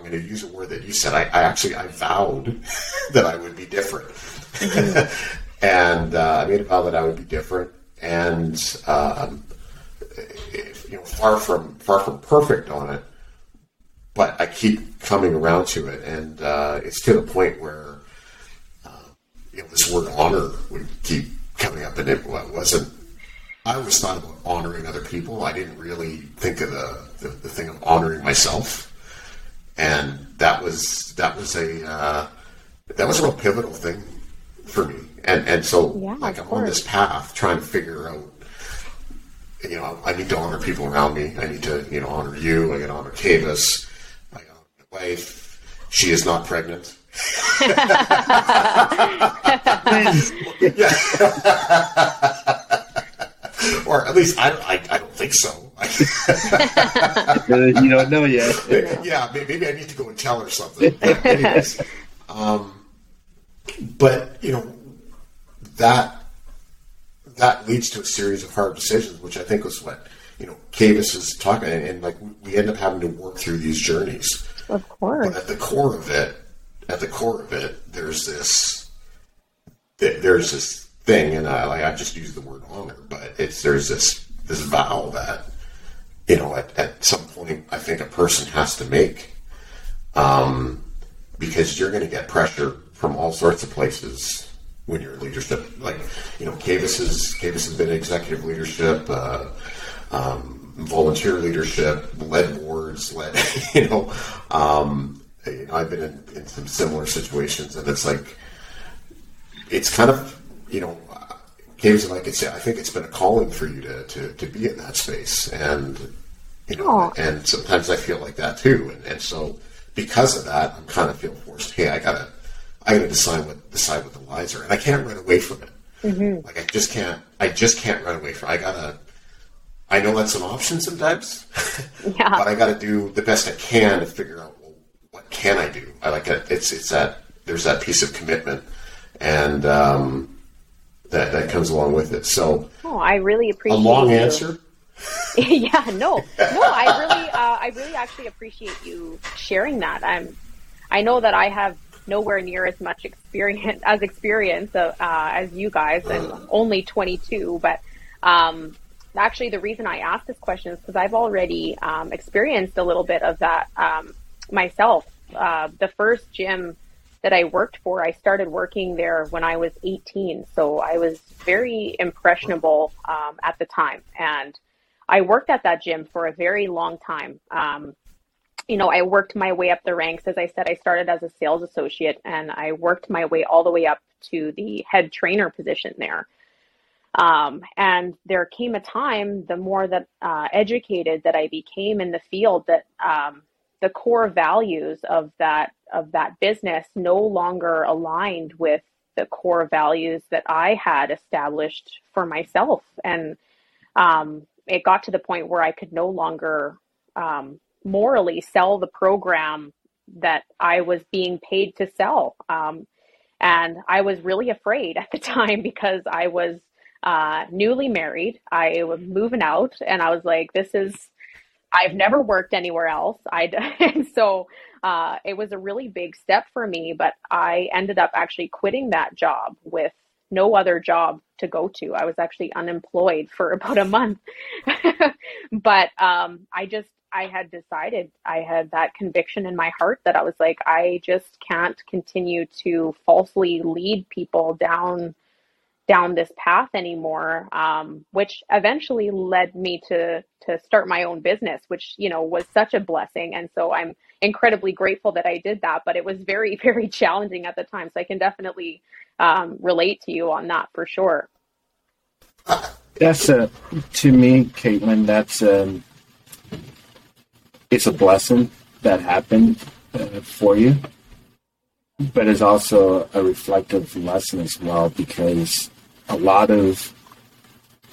I'm gonna use a word that you said. I, I actually I vowed that I would be different, and uh, I made a vow that I would be different, and um, you know, far from far from perfect on it, but I keep coming around to it, and uh, it's to the point where uh, you know this word honor would keep coming up, and it wasn't. I always thought about honoring other people. I didn't really think of the, the, the thing of honoring myself, and that was that was a uh, that was a real pivotal thing for me. And and so Yeah, like I'm on this path trying to figure out you know, I need to honor people around me. I need to, you know, honor you. I got to honor Kavis. I honor my wife. She is not pregnant. or at least I, I, I don't think so. You don't know yet. yeah, may- maybe I need to go and tell her something. But anyways, um, but you know that that leads to a series of hard decisions, which I think was what you know Kavis is talking, and, and like we end up having to work through these journeys. Of course. But at the core of it, at the core of it, there's this, there's this thing, and I, like, I just use the word honor, but it's there's this this vow that you know at, at some point I think a person has to make, um, because you're going to get pressure from all sorts of places when you're in leadership. Like you know, Kavis has Kavis has been executive leadership. Uh, um, volunteer leadership, led boards, led, you know, um, I've been in, in some similar situations, and it's like, it's kind of, you know, and I could say, I think it's been a calling for you to, to, to be in that space, and you know, Aw. and sometimes I feel like that too, and, and so because of that, I'm kind of feel forced. Hey, I gotta, I gotta decide what decide what the lies are, and I can't run away from it. Like I just can't, I just can't run away from. it. I gotta. I know that's an option sometimes, Yeah. but I got to do the best I can to figure out well, what can I do. I like it. It's it's that there's that piece of commitment, and um, that that comes along with it. So Oh, I really appreciate a long you. answer. yeah, no, no, I really, uh, I really actually appreciate you sharing that. I'm, I know that I have nowhere near as much experience as experience uh, uh, as you guys, and only 22. But um, actually, the reason I asked this question is because I've already um, experienced a little bit of that um, myself. Uh, the first gym that I worked for, I started working there when I was 18, so I was very impressionable um, at the time, and I worked at that gym for a very long time. Um, you know, I worked my way up the ranks. As I said, I started as a sales associate and I worked my way all the way up to the head trainer position there. Um, and there came a time, the more that uh, educated that I became in the field, that um, the core values of that of that business no longer aligned with the core values that I had established for myself. And um, it got to the point where I could no longer um, morally sell the program that I was being paid to sell. Um, and I was really afraid at the time because I was uh, newly married. I was moving out, and I was like, this is, I've never worked anywhere else. I so uh, it was a really big step for me, but I ended up actually quitting that job with no other job to go to. I was actually unemployed for about a month. but um, I just, I had decided, I had that conviction in my heart that I was like, I just can't continue to falsely lead people down down this path anymore um, which eventually led me to to start my own business which you know was such a blessing and so i'm incredibly grateful that i did that but it was very very challenging at the time so i can definitely um, relate to you on that for sure That's a to me, Caitlin. That's um, it's a blessing that happened uh, for you, but it's also a reflective lesson as well because a lot of,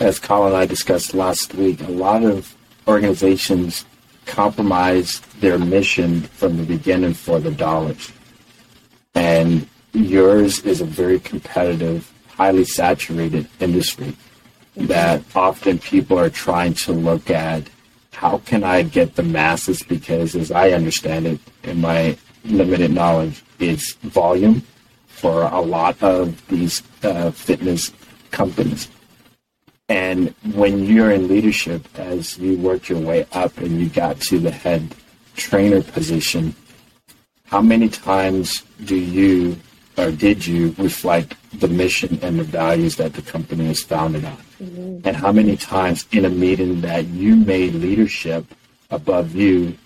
as Collin and I discussed last week, a lot of organizations compromise their mission from the beginning for the dollars, and yours is a very competitive, highly saturated industry that often people are trying to look at how can I get the masses? Because as I understand it, in my limited knowledge, it's volume for a lot of these uh, fitness companies. And when you're in leadership, as you work your way up and you got to the head trainer position, how many times do you or did you reflect the mission and the values that the company is founded on? Mm-hmm. And how many times in a meeting that you made leadership above you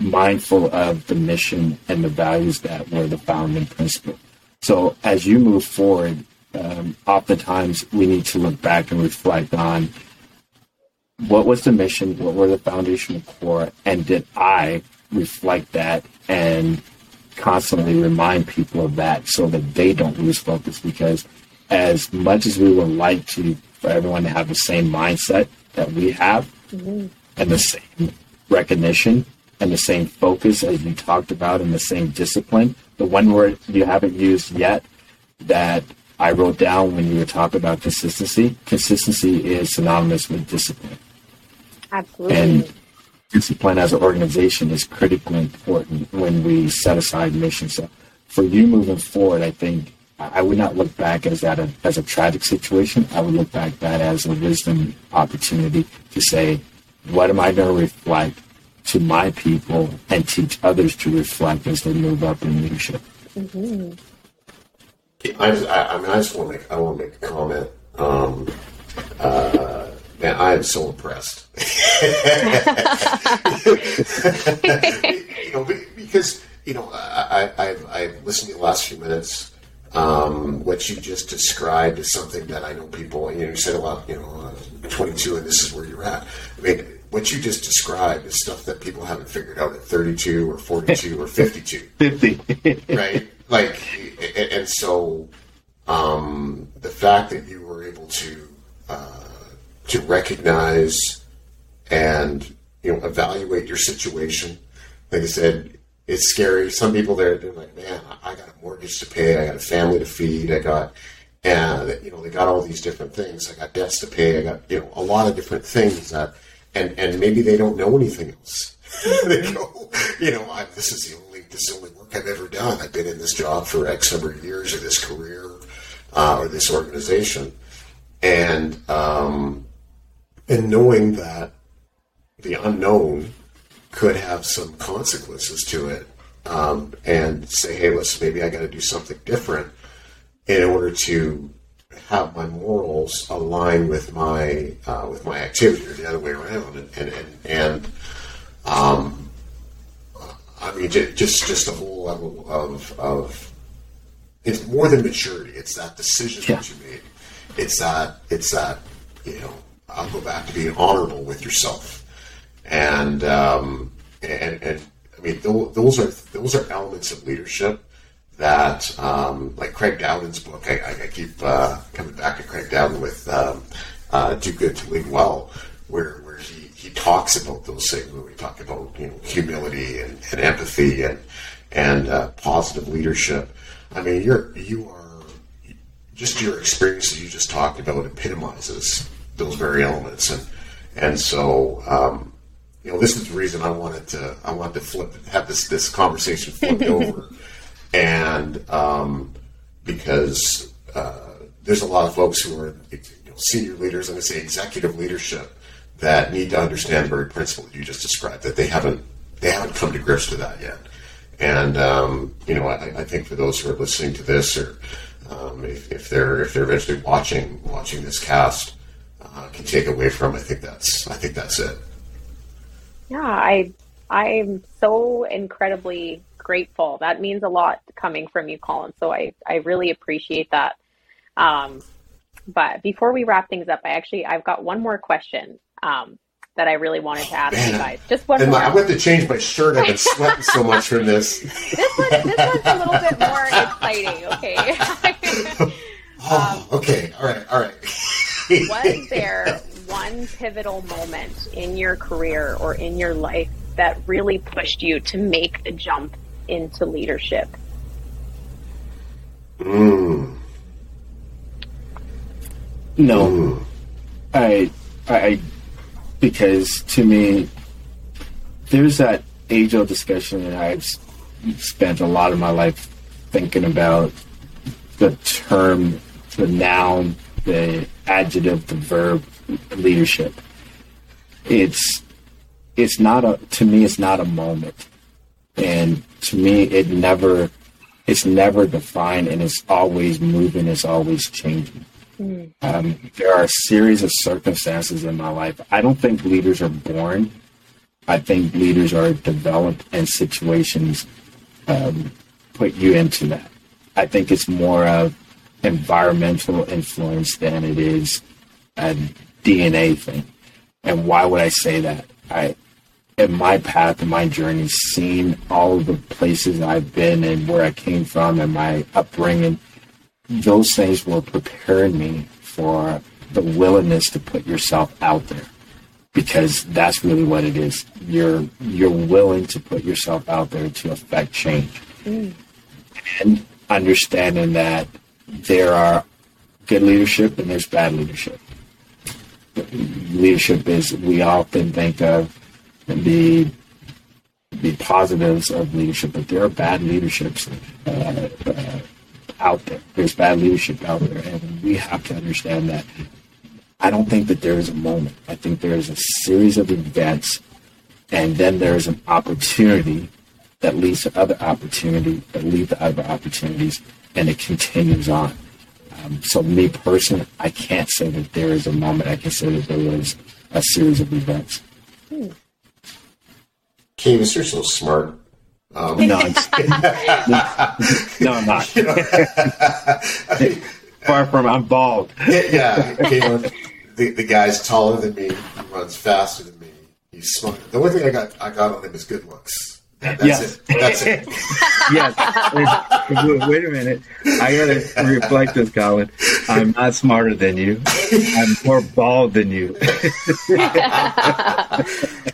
mindful of the mission and the values that were the founding principle? So as you move forward, um, oftentimes we need to look back and reflect on what was the mission, what were the foundational core, and did I reflect that and constantly remind people of that so that they don't lose focus because as much as we would like to for everyone to have the same mindset that we have mm-hmm. and the same recognition and the same focus as you talked about and the same discipline the one word you haven't used yet that I wrote down when you were talking about consistency. Consistency is synonymous with discipline. Absolutely. And discipline as an organization is critically important when we set aside missions. So for you moving forward, I think I would not look back as that a, as a tragic situation. I would look back that as a wisdom opportunity to say, what am I going to reflect to my people and teach others to reflect as they move up in leadership? Mm-hmm. I, just, I, I, mean, I just want to make I want to make a comment. Um, uh, man, I am so impressed. you know, because you know, I, I've, I've listened to the last few minutes. Um, what you just described is something that I know people. You know, you said about you know, uh, 22, and this is where you're at. I mean, what you just described is stuff that people haven't figured out at 32 or 42 or 52. 50. right? Like, and so um, the fact that you were able to uh, to recognize and you know evaluate your situation, like I said, it's scary. Some people they're, they're like, man, I got a mortgage to pay, I got a family to feed, I got and you know they got all these different things. I got debts to pay. I got you know a lot of different things that, and and maybe they don't know anything else. they go, you know, I, this is the only this is the only work I've ever done. I've been in this job for X number of years, or this career, uh, or this organization, and um, and knowing that the unknown could have some consequences to it, um, and say, hey, listen, maybe I got to do something different in order to have my morals align with my uh, with my activity, or the other way around, and and and, and um, I mean, just just a whole level of of it's more than maturity. It's that decision yeah. that you made. It's that it's that you know. I'll go back to being honorable with yourself, and um, and and I mean those are those are elements of leadership that um, like Craig Dowden's book. I, I keep uh, coming back to Craig Dowden with um, uh, "Do Good to Lead Well," where where he he talks about those things when we talk about you know humility and, and empathy and and uh, positive leadership. I mean, you're you are just your experiences you just talked about epitomizes those very elements, and and so um, you know this is the reason I wanted to I wanted to flip have this this conversation flipped over, and um, because uh, there's a lot of folks who are you know, senior leaders, I'm going to say executive leadership that need to understand the very principle that you just described that they haven't they haven't come to grips with that yet. And um, you know, I, I, think for those who are listening to this, or um, if, if, they're if they're eventually watching watching this cast, uh, can take away from, I think that's I think that's it. Yeah, I I'm so incredibly grateful. That means a lot coming from you, Collin. So I I really appreciate that. Um, but before we wrap things up, I actually I've got one more question um, that I really wanted to ask Man, you guys. Just one more. I went to change my shirt. I've been sweating so much from this. this one, this one's a little bit more exciting. Okay. oh, um, okay. All right. All right. was there one pivotal moment in your career or in your life that really pushed you to make the jump into leadership? Mm. No. Mm. I I because to me, there's that age old discussion that I've spent a lot of my life thinking about the term, the noun, the adjective, the verb, leadership. It's it's not a to me it's not a moment, and to me it never it's never defined and it's always moving, it's always changing. Mm. Um, there are a series of circumstances in my life. I don't think leaders are born. I think leaders are developed and situations um, put you into that. I think it's more of environmental influence than it is a DNA thing. And why would I say that? I, in my path, in my journey, seeing all of the places I've been and where I came from and my upbringing, those things will prepare me for the willingness to put yourself out there because that's really what it is. You're you're willing to put yourself out there to affect change, mm. and understanding that there are good leadership and there's bad leadership. Leadership is we often think of the the positives of leadership, but there are bad leaderships uh, uh, out there. There's bad leadership out there, and we have to understand that. I don't think that there is a moment. I think there is a series of events, and then there is an opportunity that leads to other opportunity that lead to other opportunities, and it continues on. Um, so, me personally, I can't say that there is a moment. I can say that there was a series of events. Hmm. Kavis, you're so smart. Um, no, no, I'm not. Far from, I'm bald. yeah, the, the guy's taller than me. He runs faster than me. He's. The only thing I got I got on him is good looks. That's yes. it. That's it. yes. Wait a minute. I gotta reflect this, Collin. I'm not smarter than you. I'm more bald than you.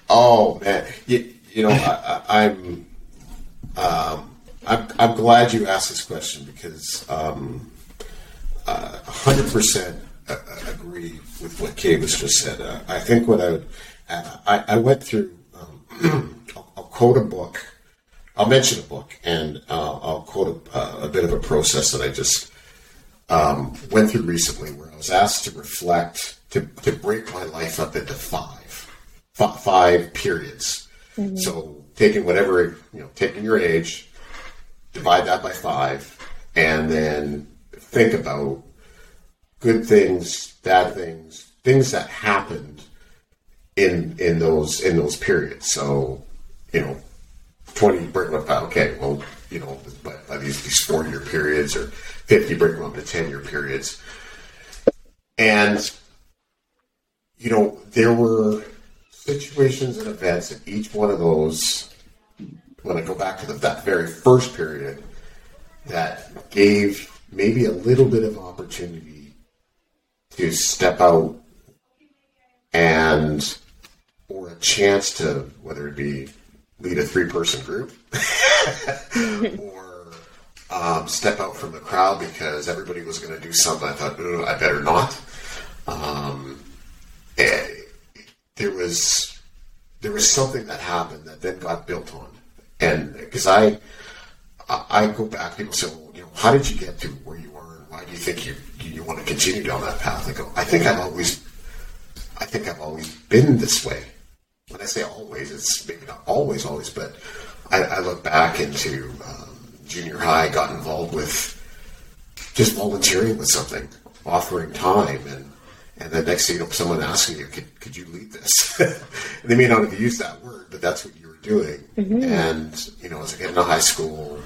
oh man, you, you know I, am um, I'm I'm glad you asked this question because um, uh, 100% agree with what Kavis just said. Uh, I think what I would I, I went through. Um, I'll quote a book. I'll mention a book, and uh, I'll quote a, a, bit of a process that I just um, went through recently, where I was asked to reflect, to, to break my life up into five, five periods. Mm-hmm. So taking whatever you know, taking your age, divide that by five, and then think about good things, bad things, things that happened in in those in those periods. So you know, 20 break up, okay, well, you know, by, by these, these four year periods or 50 break them up into 10 year periods. And, you know, there were situations and events in each one of those, when I go back to the, that very first period, that gave maybe a little bit of opportunity to step out and or a chance to whether it be lead a three person group or um, step out from the crowd because everybody was going to do something. I thought, I better not. Um, there was there was something that happened that then got built on, and because I I go back, people say, well, you know, how did you get to where you are, and why do you think you you want to continue down that path? I go, I think I've always I think I've always been this way. When I say always, it's maybe not always, always, but I, I look back into um, junior high, got involved with just volunteering with something, offering time, and and then next thing you know, someone asking you, could, could you lead this? and they may not have used that word, but that's what you were doing. Mm-hmm. And, you know, as I get into high school,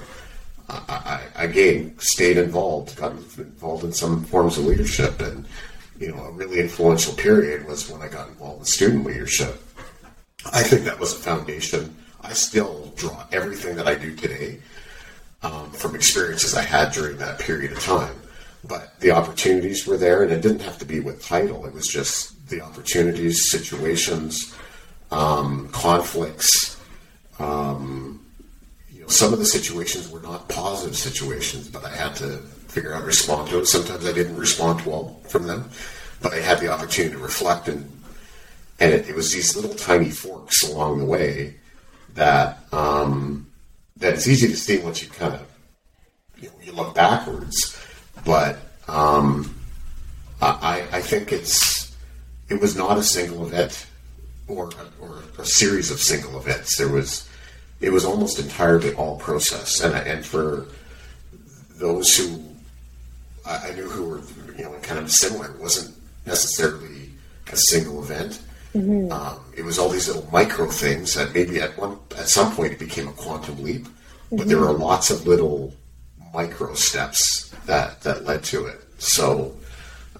I, I, again stayed involved, got involved in some forms of leadership. And, you know, a really influential period was when I got involved with student leadership. I think that was a foundation. I still draw everything that I do today um, from experiences I had during that period of time. But the opportunities were there, and it didn't have to be with title. It was just the opportunities, situations, um, conflicts. Um, you know, some of the situations were not positive situations, but I had to figure out respond to it. Sometimes I didn't respond well from them, but I had the opportunity to reflect and and it, it was these little tiny forks along the way that um, that it's easy to see once you kind of you, know, you look backwards, but um, I, I think it's it was not a single event or or a series of single events. There was it was almost entirely all process, and and for those who I, knew who were you know kind of similar, it wasn't necessarily a single event. Mm-hmm. Um, it was all these little micro things that maybe at one at some point it became a quantum leap, but mm-hmm. there were lots of little micro steps that that led to it. So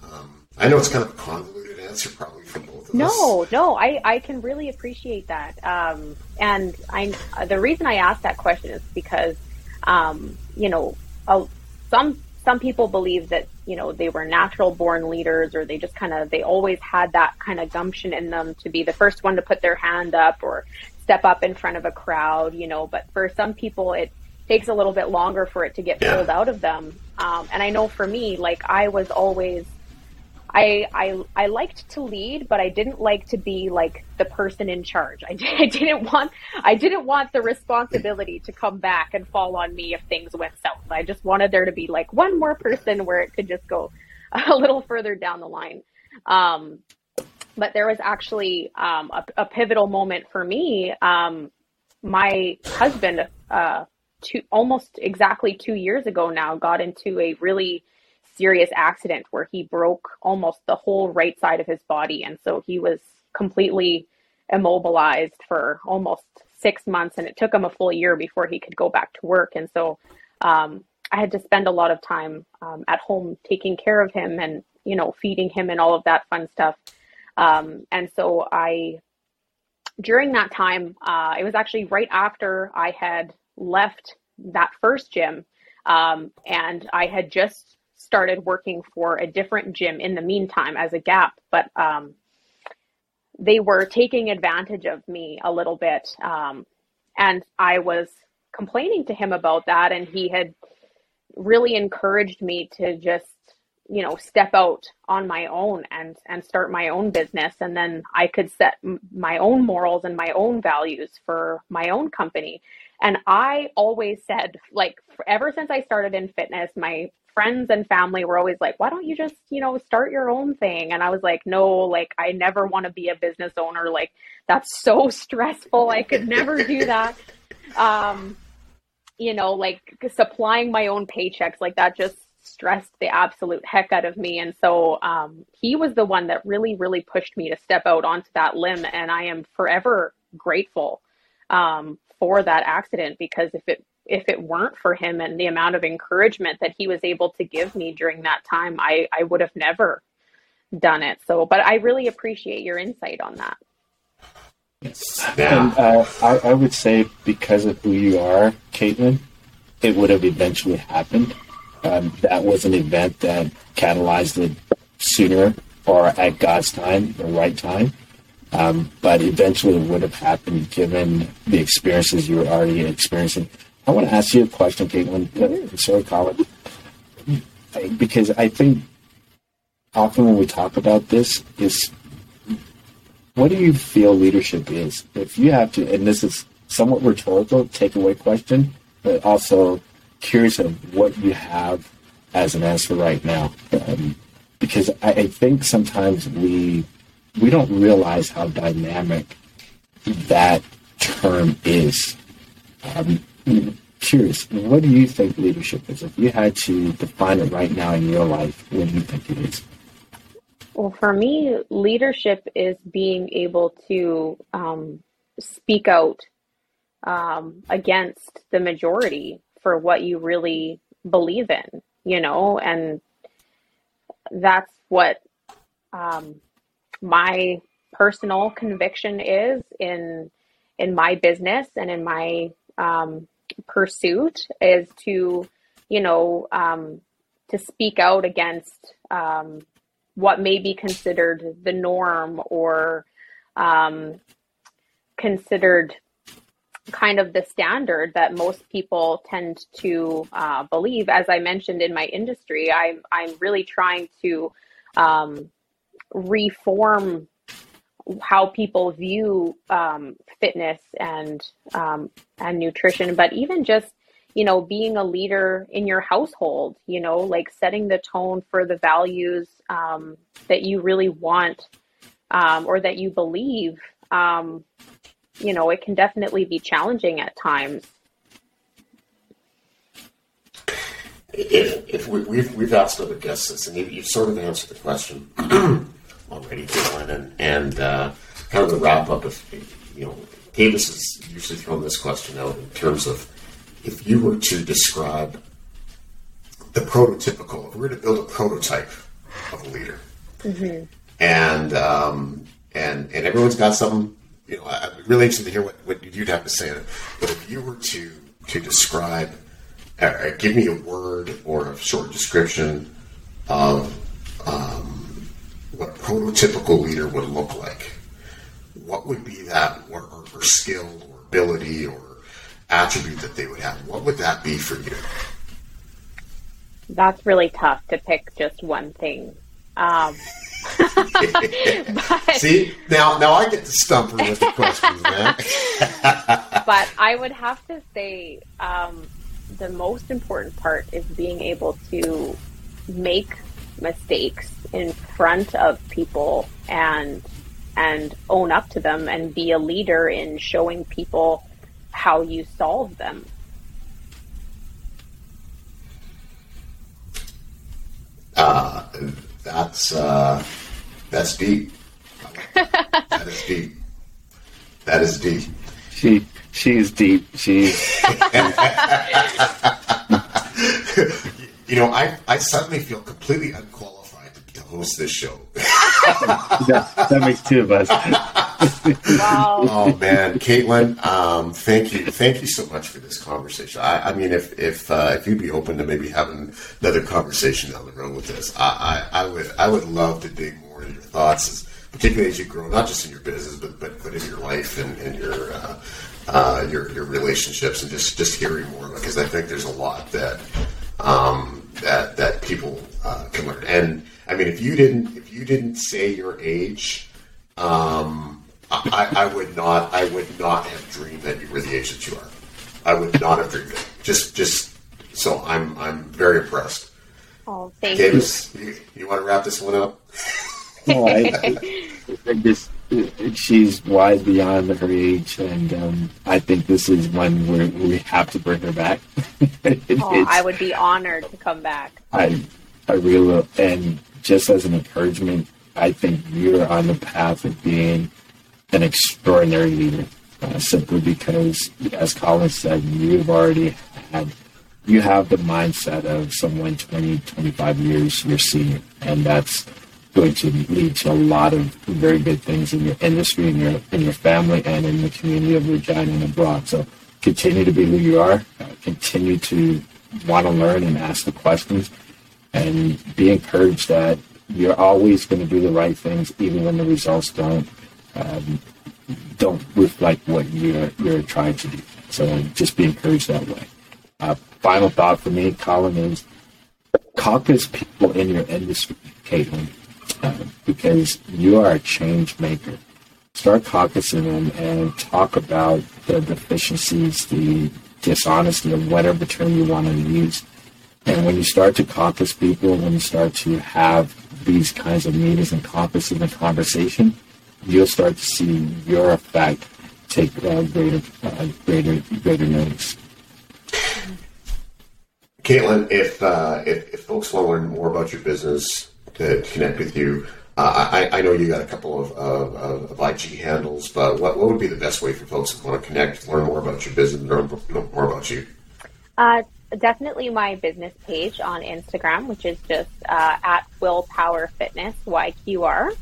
um, I know it's kind of a convoluted answer, probably for both of no, us. No, no, I I can really appreciate that, um, and I the reason I asked that question is because um, you know some some people believe that you know they were natural born leaders or they just kind of they always had that kind of gumption in them to be the first one to put their hand up or step up in front of a crowd you know but for some people it takes a little bit longer for it to get pulled yeah. out of them um, and i know for me like i was always I, I I liked to lead, but I didn't like to be like the person in charge. I, I didn't want I didn't want the responsibility to come back and fall on me if things went south. I just wanted there to be like one more person where it could just go a little further down the line. Um, but there was actually um, a, a, pivotal moment for me. Um, my husband, uh, two, almost exactly two years ago now, got into a really serious accident where he broke almost the whole right side of his body. And so he was completely immobilized for almost six months. And it took him a full year before he could go back to work. And so um, I had to spend a lot of time um, at home taking care of him and, you know, feeding him and all of that fun stuff. Um, and so I, during that time, uh, it was actually right after I had left that first gym. Um, and I had just started working for a different gym in the meantime as a gap, but um, they were taking advantage of me a little bit. Um, and I was complaining to him about that, and he had really encouraged me to just you know step out on my own and and start my own business and then i could set m- my own morals and my own values for my own company and i always said like ever since i started in fitness my friends and family were always like, why don't you just, you know, start your own thing? And I was like, no, like, I never want to be a business owner. Like, that's so stressful. I could never do that. Um, you know, like supplying my own paychecks, like that just stressed the absolute heck out of me. And so um, he was the one that really, really pushed me to step out onto that limb. And I am forever grateful um, for that accident because if it if it weren't for him and the amount of encouragement that he was able to give me during that time, I, I would have never done it. So, but I really appreciate your insight on that. And uh, I, I would say because of who you are, Caitlin, it would have eventually happened. Um, that was an event that catalyzed it sooner or at God's time, the right time. Um, but eventually it would have happened given the experiences you were already experiencing. I want to ask you a question, Caitlin. Sorry, Collin. Because I think often when we talk about this, is what do you feel leadership is? If you have to, and this is somewhat rhetorical, takeaway question, but also curious of what you have as an answer right now. Um, because I, I, think sometimes we we don't realize how dynamic that term is. Um, curious, what do you think leadership is? If you had to define it right now in your life, what do you think it is? Well, for me, leadership is being able to um, speak out um, against the majority for what you really believe in, you know, and that's what um, my personal conviction is in in my business and in my um, pursuit is to, you know, um, to speak out against um, what may be considered the norm or um, considered kind of the standard that most people tend to uh, believe. As I mentioned in my industry, I'm I'm really trying to um, reform how people view um, fitness and um, and nutrition, but even just you know being a leader in your household, you know, like setting the tone for the values um, that you really want um, or that you believe. Um, you know, it can definitely be challenging at times. If, if we, we've, we've asked other guests this, and you, you've sort of answered the question already, Caitlin, and, and uh, kind of the wrap up of, you know, Kavis has usually thrown this question out in terms of if you were to describe the prototypical, if we were to build a prototype of a leader, mm-hmm. and um, and and everyone's got something, you know, I'm really interested to hear what, what you'd have to say. But if you were to to describe, uh, give me a word or a short description of um, prototypical leader would look like, what would be that or, or, or skill or ability or attribute that they would have? What would that be for you? That's really tough to pick just one thing. Um, but, See, now now I get to stump her with the questions, man. but I would have to say um, the most important part is being able to make mistakes in front of people and and own up to them and be a leader in showing people how you solve them. Uh, that's uh, that's deep. that is deep. That is deep. She she's deep. She's. you know, I I suddenly feel completely unqualified to, to host this show. that, that makes two of us. wow. Oh man, Caitlin, um, thank you, thank you so much for this conversation. I, I mean, if if uh, if you'd be open to maybe having another conversation down the road with this, I, I, I would I would love to dig more into your thoughts, as, particularly as you grow, not just in your business, but but, but in your life and, and your. Uh, uh, your your relationships and just just hearing more because I think there's a lot that um, that that people uh, can learn. And I mean, if you didn't if you didn't say your age, um, I, I, would not I would not have dreamed that you were the age that you are. I would not have dreamed it. Just just so I'm I'm very impressed. Oh, thank Kavis, you. you. You want to wrap this one up? oh, I, I just she's wise beyond her age, and um, I think this is one where we have to bring her back. oh, I would be honored to come back. I, I really, and just as an encouragement, I think you're on the path of being an extraordinary leader. Uh, simply because, as Collin said, you've already had, you have the mindset of someone 20, 25 years your senior, and that's going to lead to a lot of very good things in your industry, in your in your family, and in the community of Regina and abroad. So continue to be who you are. Uh, continue to want to learn and ask the questions, and be encouraged that you're always going to do the right things, even when the results don't um, don't reflect what you're you're trying to do. So just be encouraged that way. Uh, final thought for me, Collin, is caucus people in your industry, Caitlin because you are a change maker. Start caucusing them and talk about the deficiencies, the dishonesty, of whatever term you want to use. And when you start to caucus people, when you start to have these kinds of meetings and caucuses and conversation, you'll start to see your effect take uh, greater, uh, greater, greater notice. Caitlin, if, uh, if, if folks want to learn more about your business, to connect with you. Uh, I, I, know you got a couple of, of, of, IG handles, but what, what would be the best way for folks who want to connect, learn more about your business, learn more about you? Definitely my business page on Instagram, which is just uh, at Willpower Fitness YQR.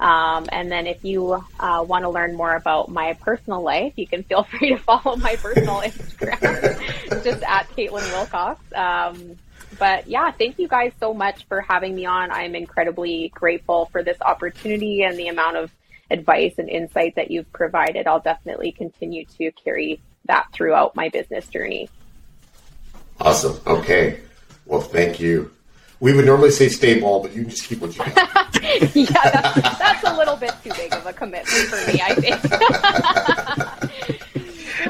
Um, and then if you uh, want to learn more about my personal life, you can feel free to follow my personal Instagram, just at Caitlin Willcox. Um, but yeah, thank you guys so much for having me on. I'm incredibly grateful for this opportunity and the amount of advice and insight that you've provided. I'll definitely continue to carry that throughout my business journey. Awesome. Okay. Well, thank you. We would normally say stay ball, but you can just keep what you got. yeah, that's, that's, a little bit too big of a commitment for me, I think.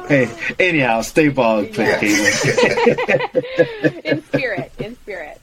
hey, anyhow, stay ball, yeah. in spirit, in spirit.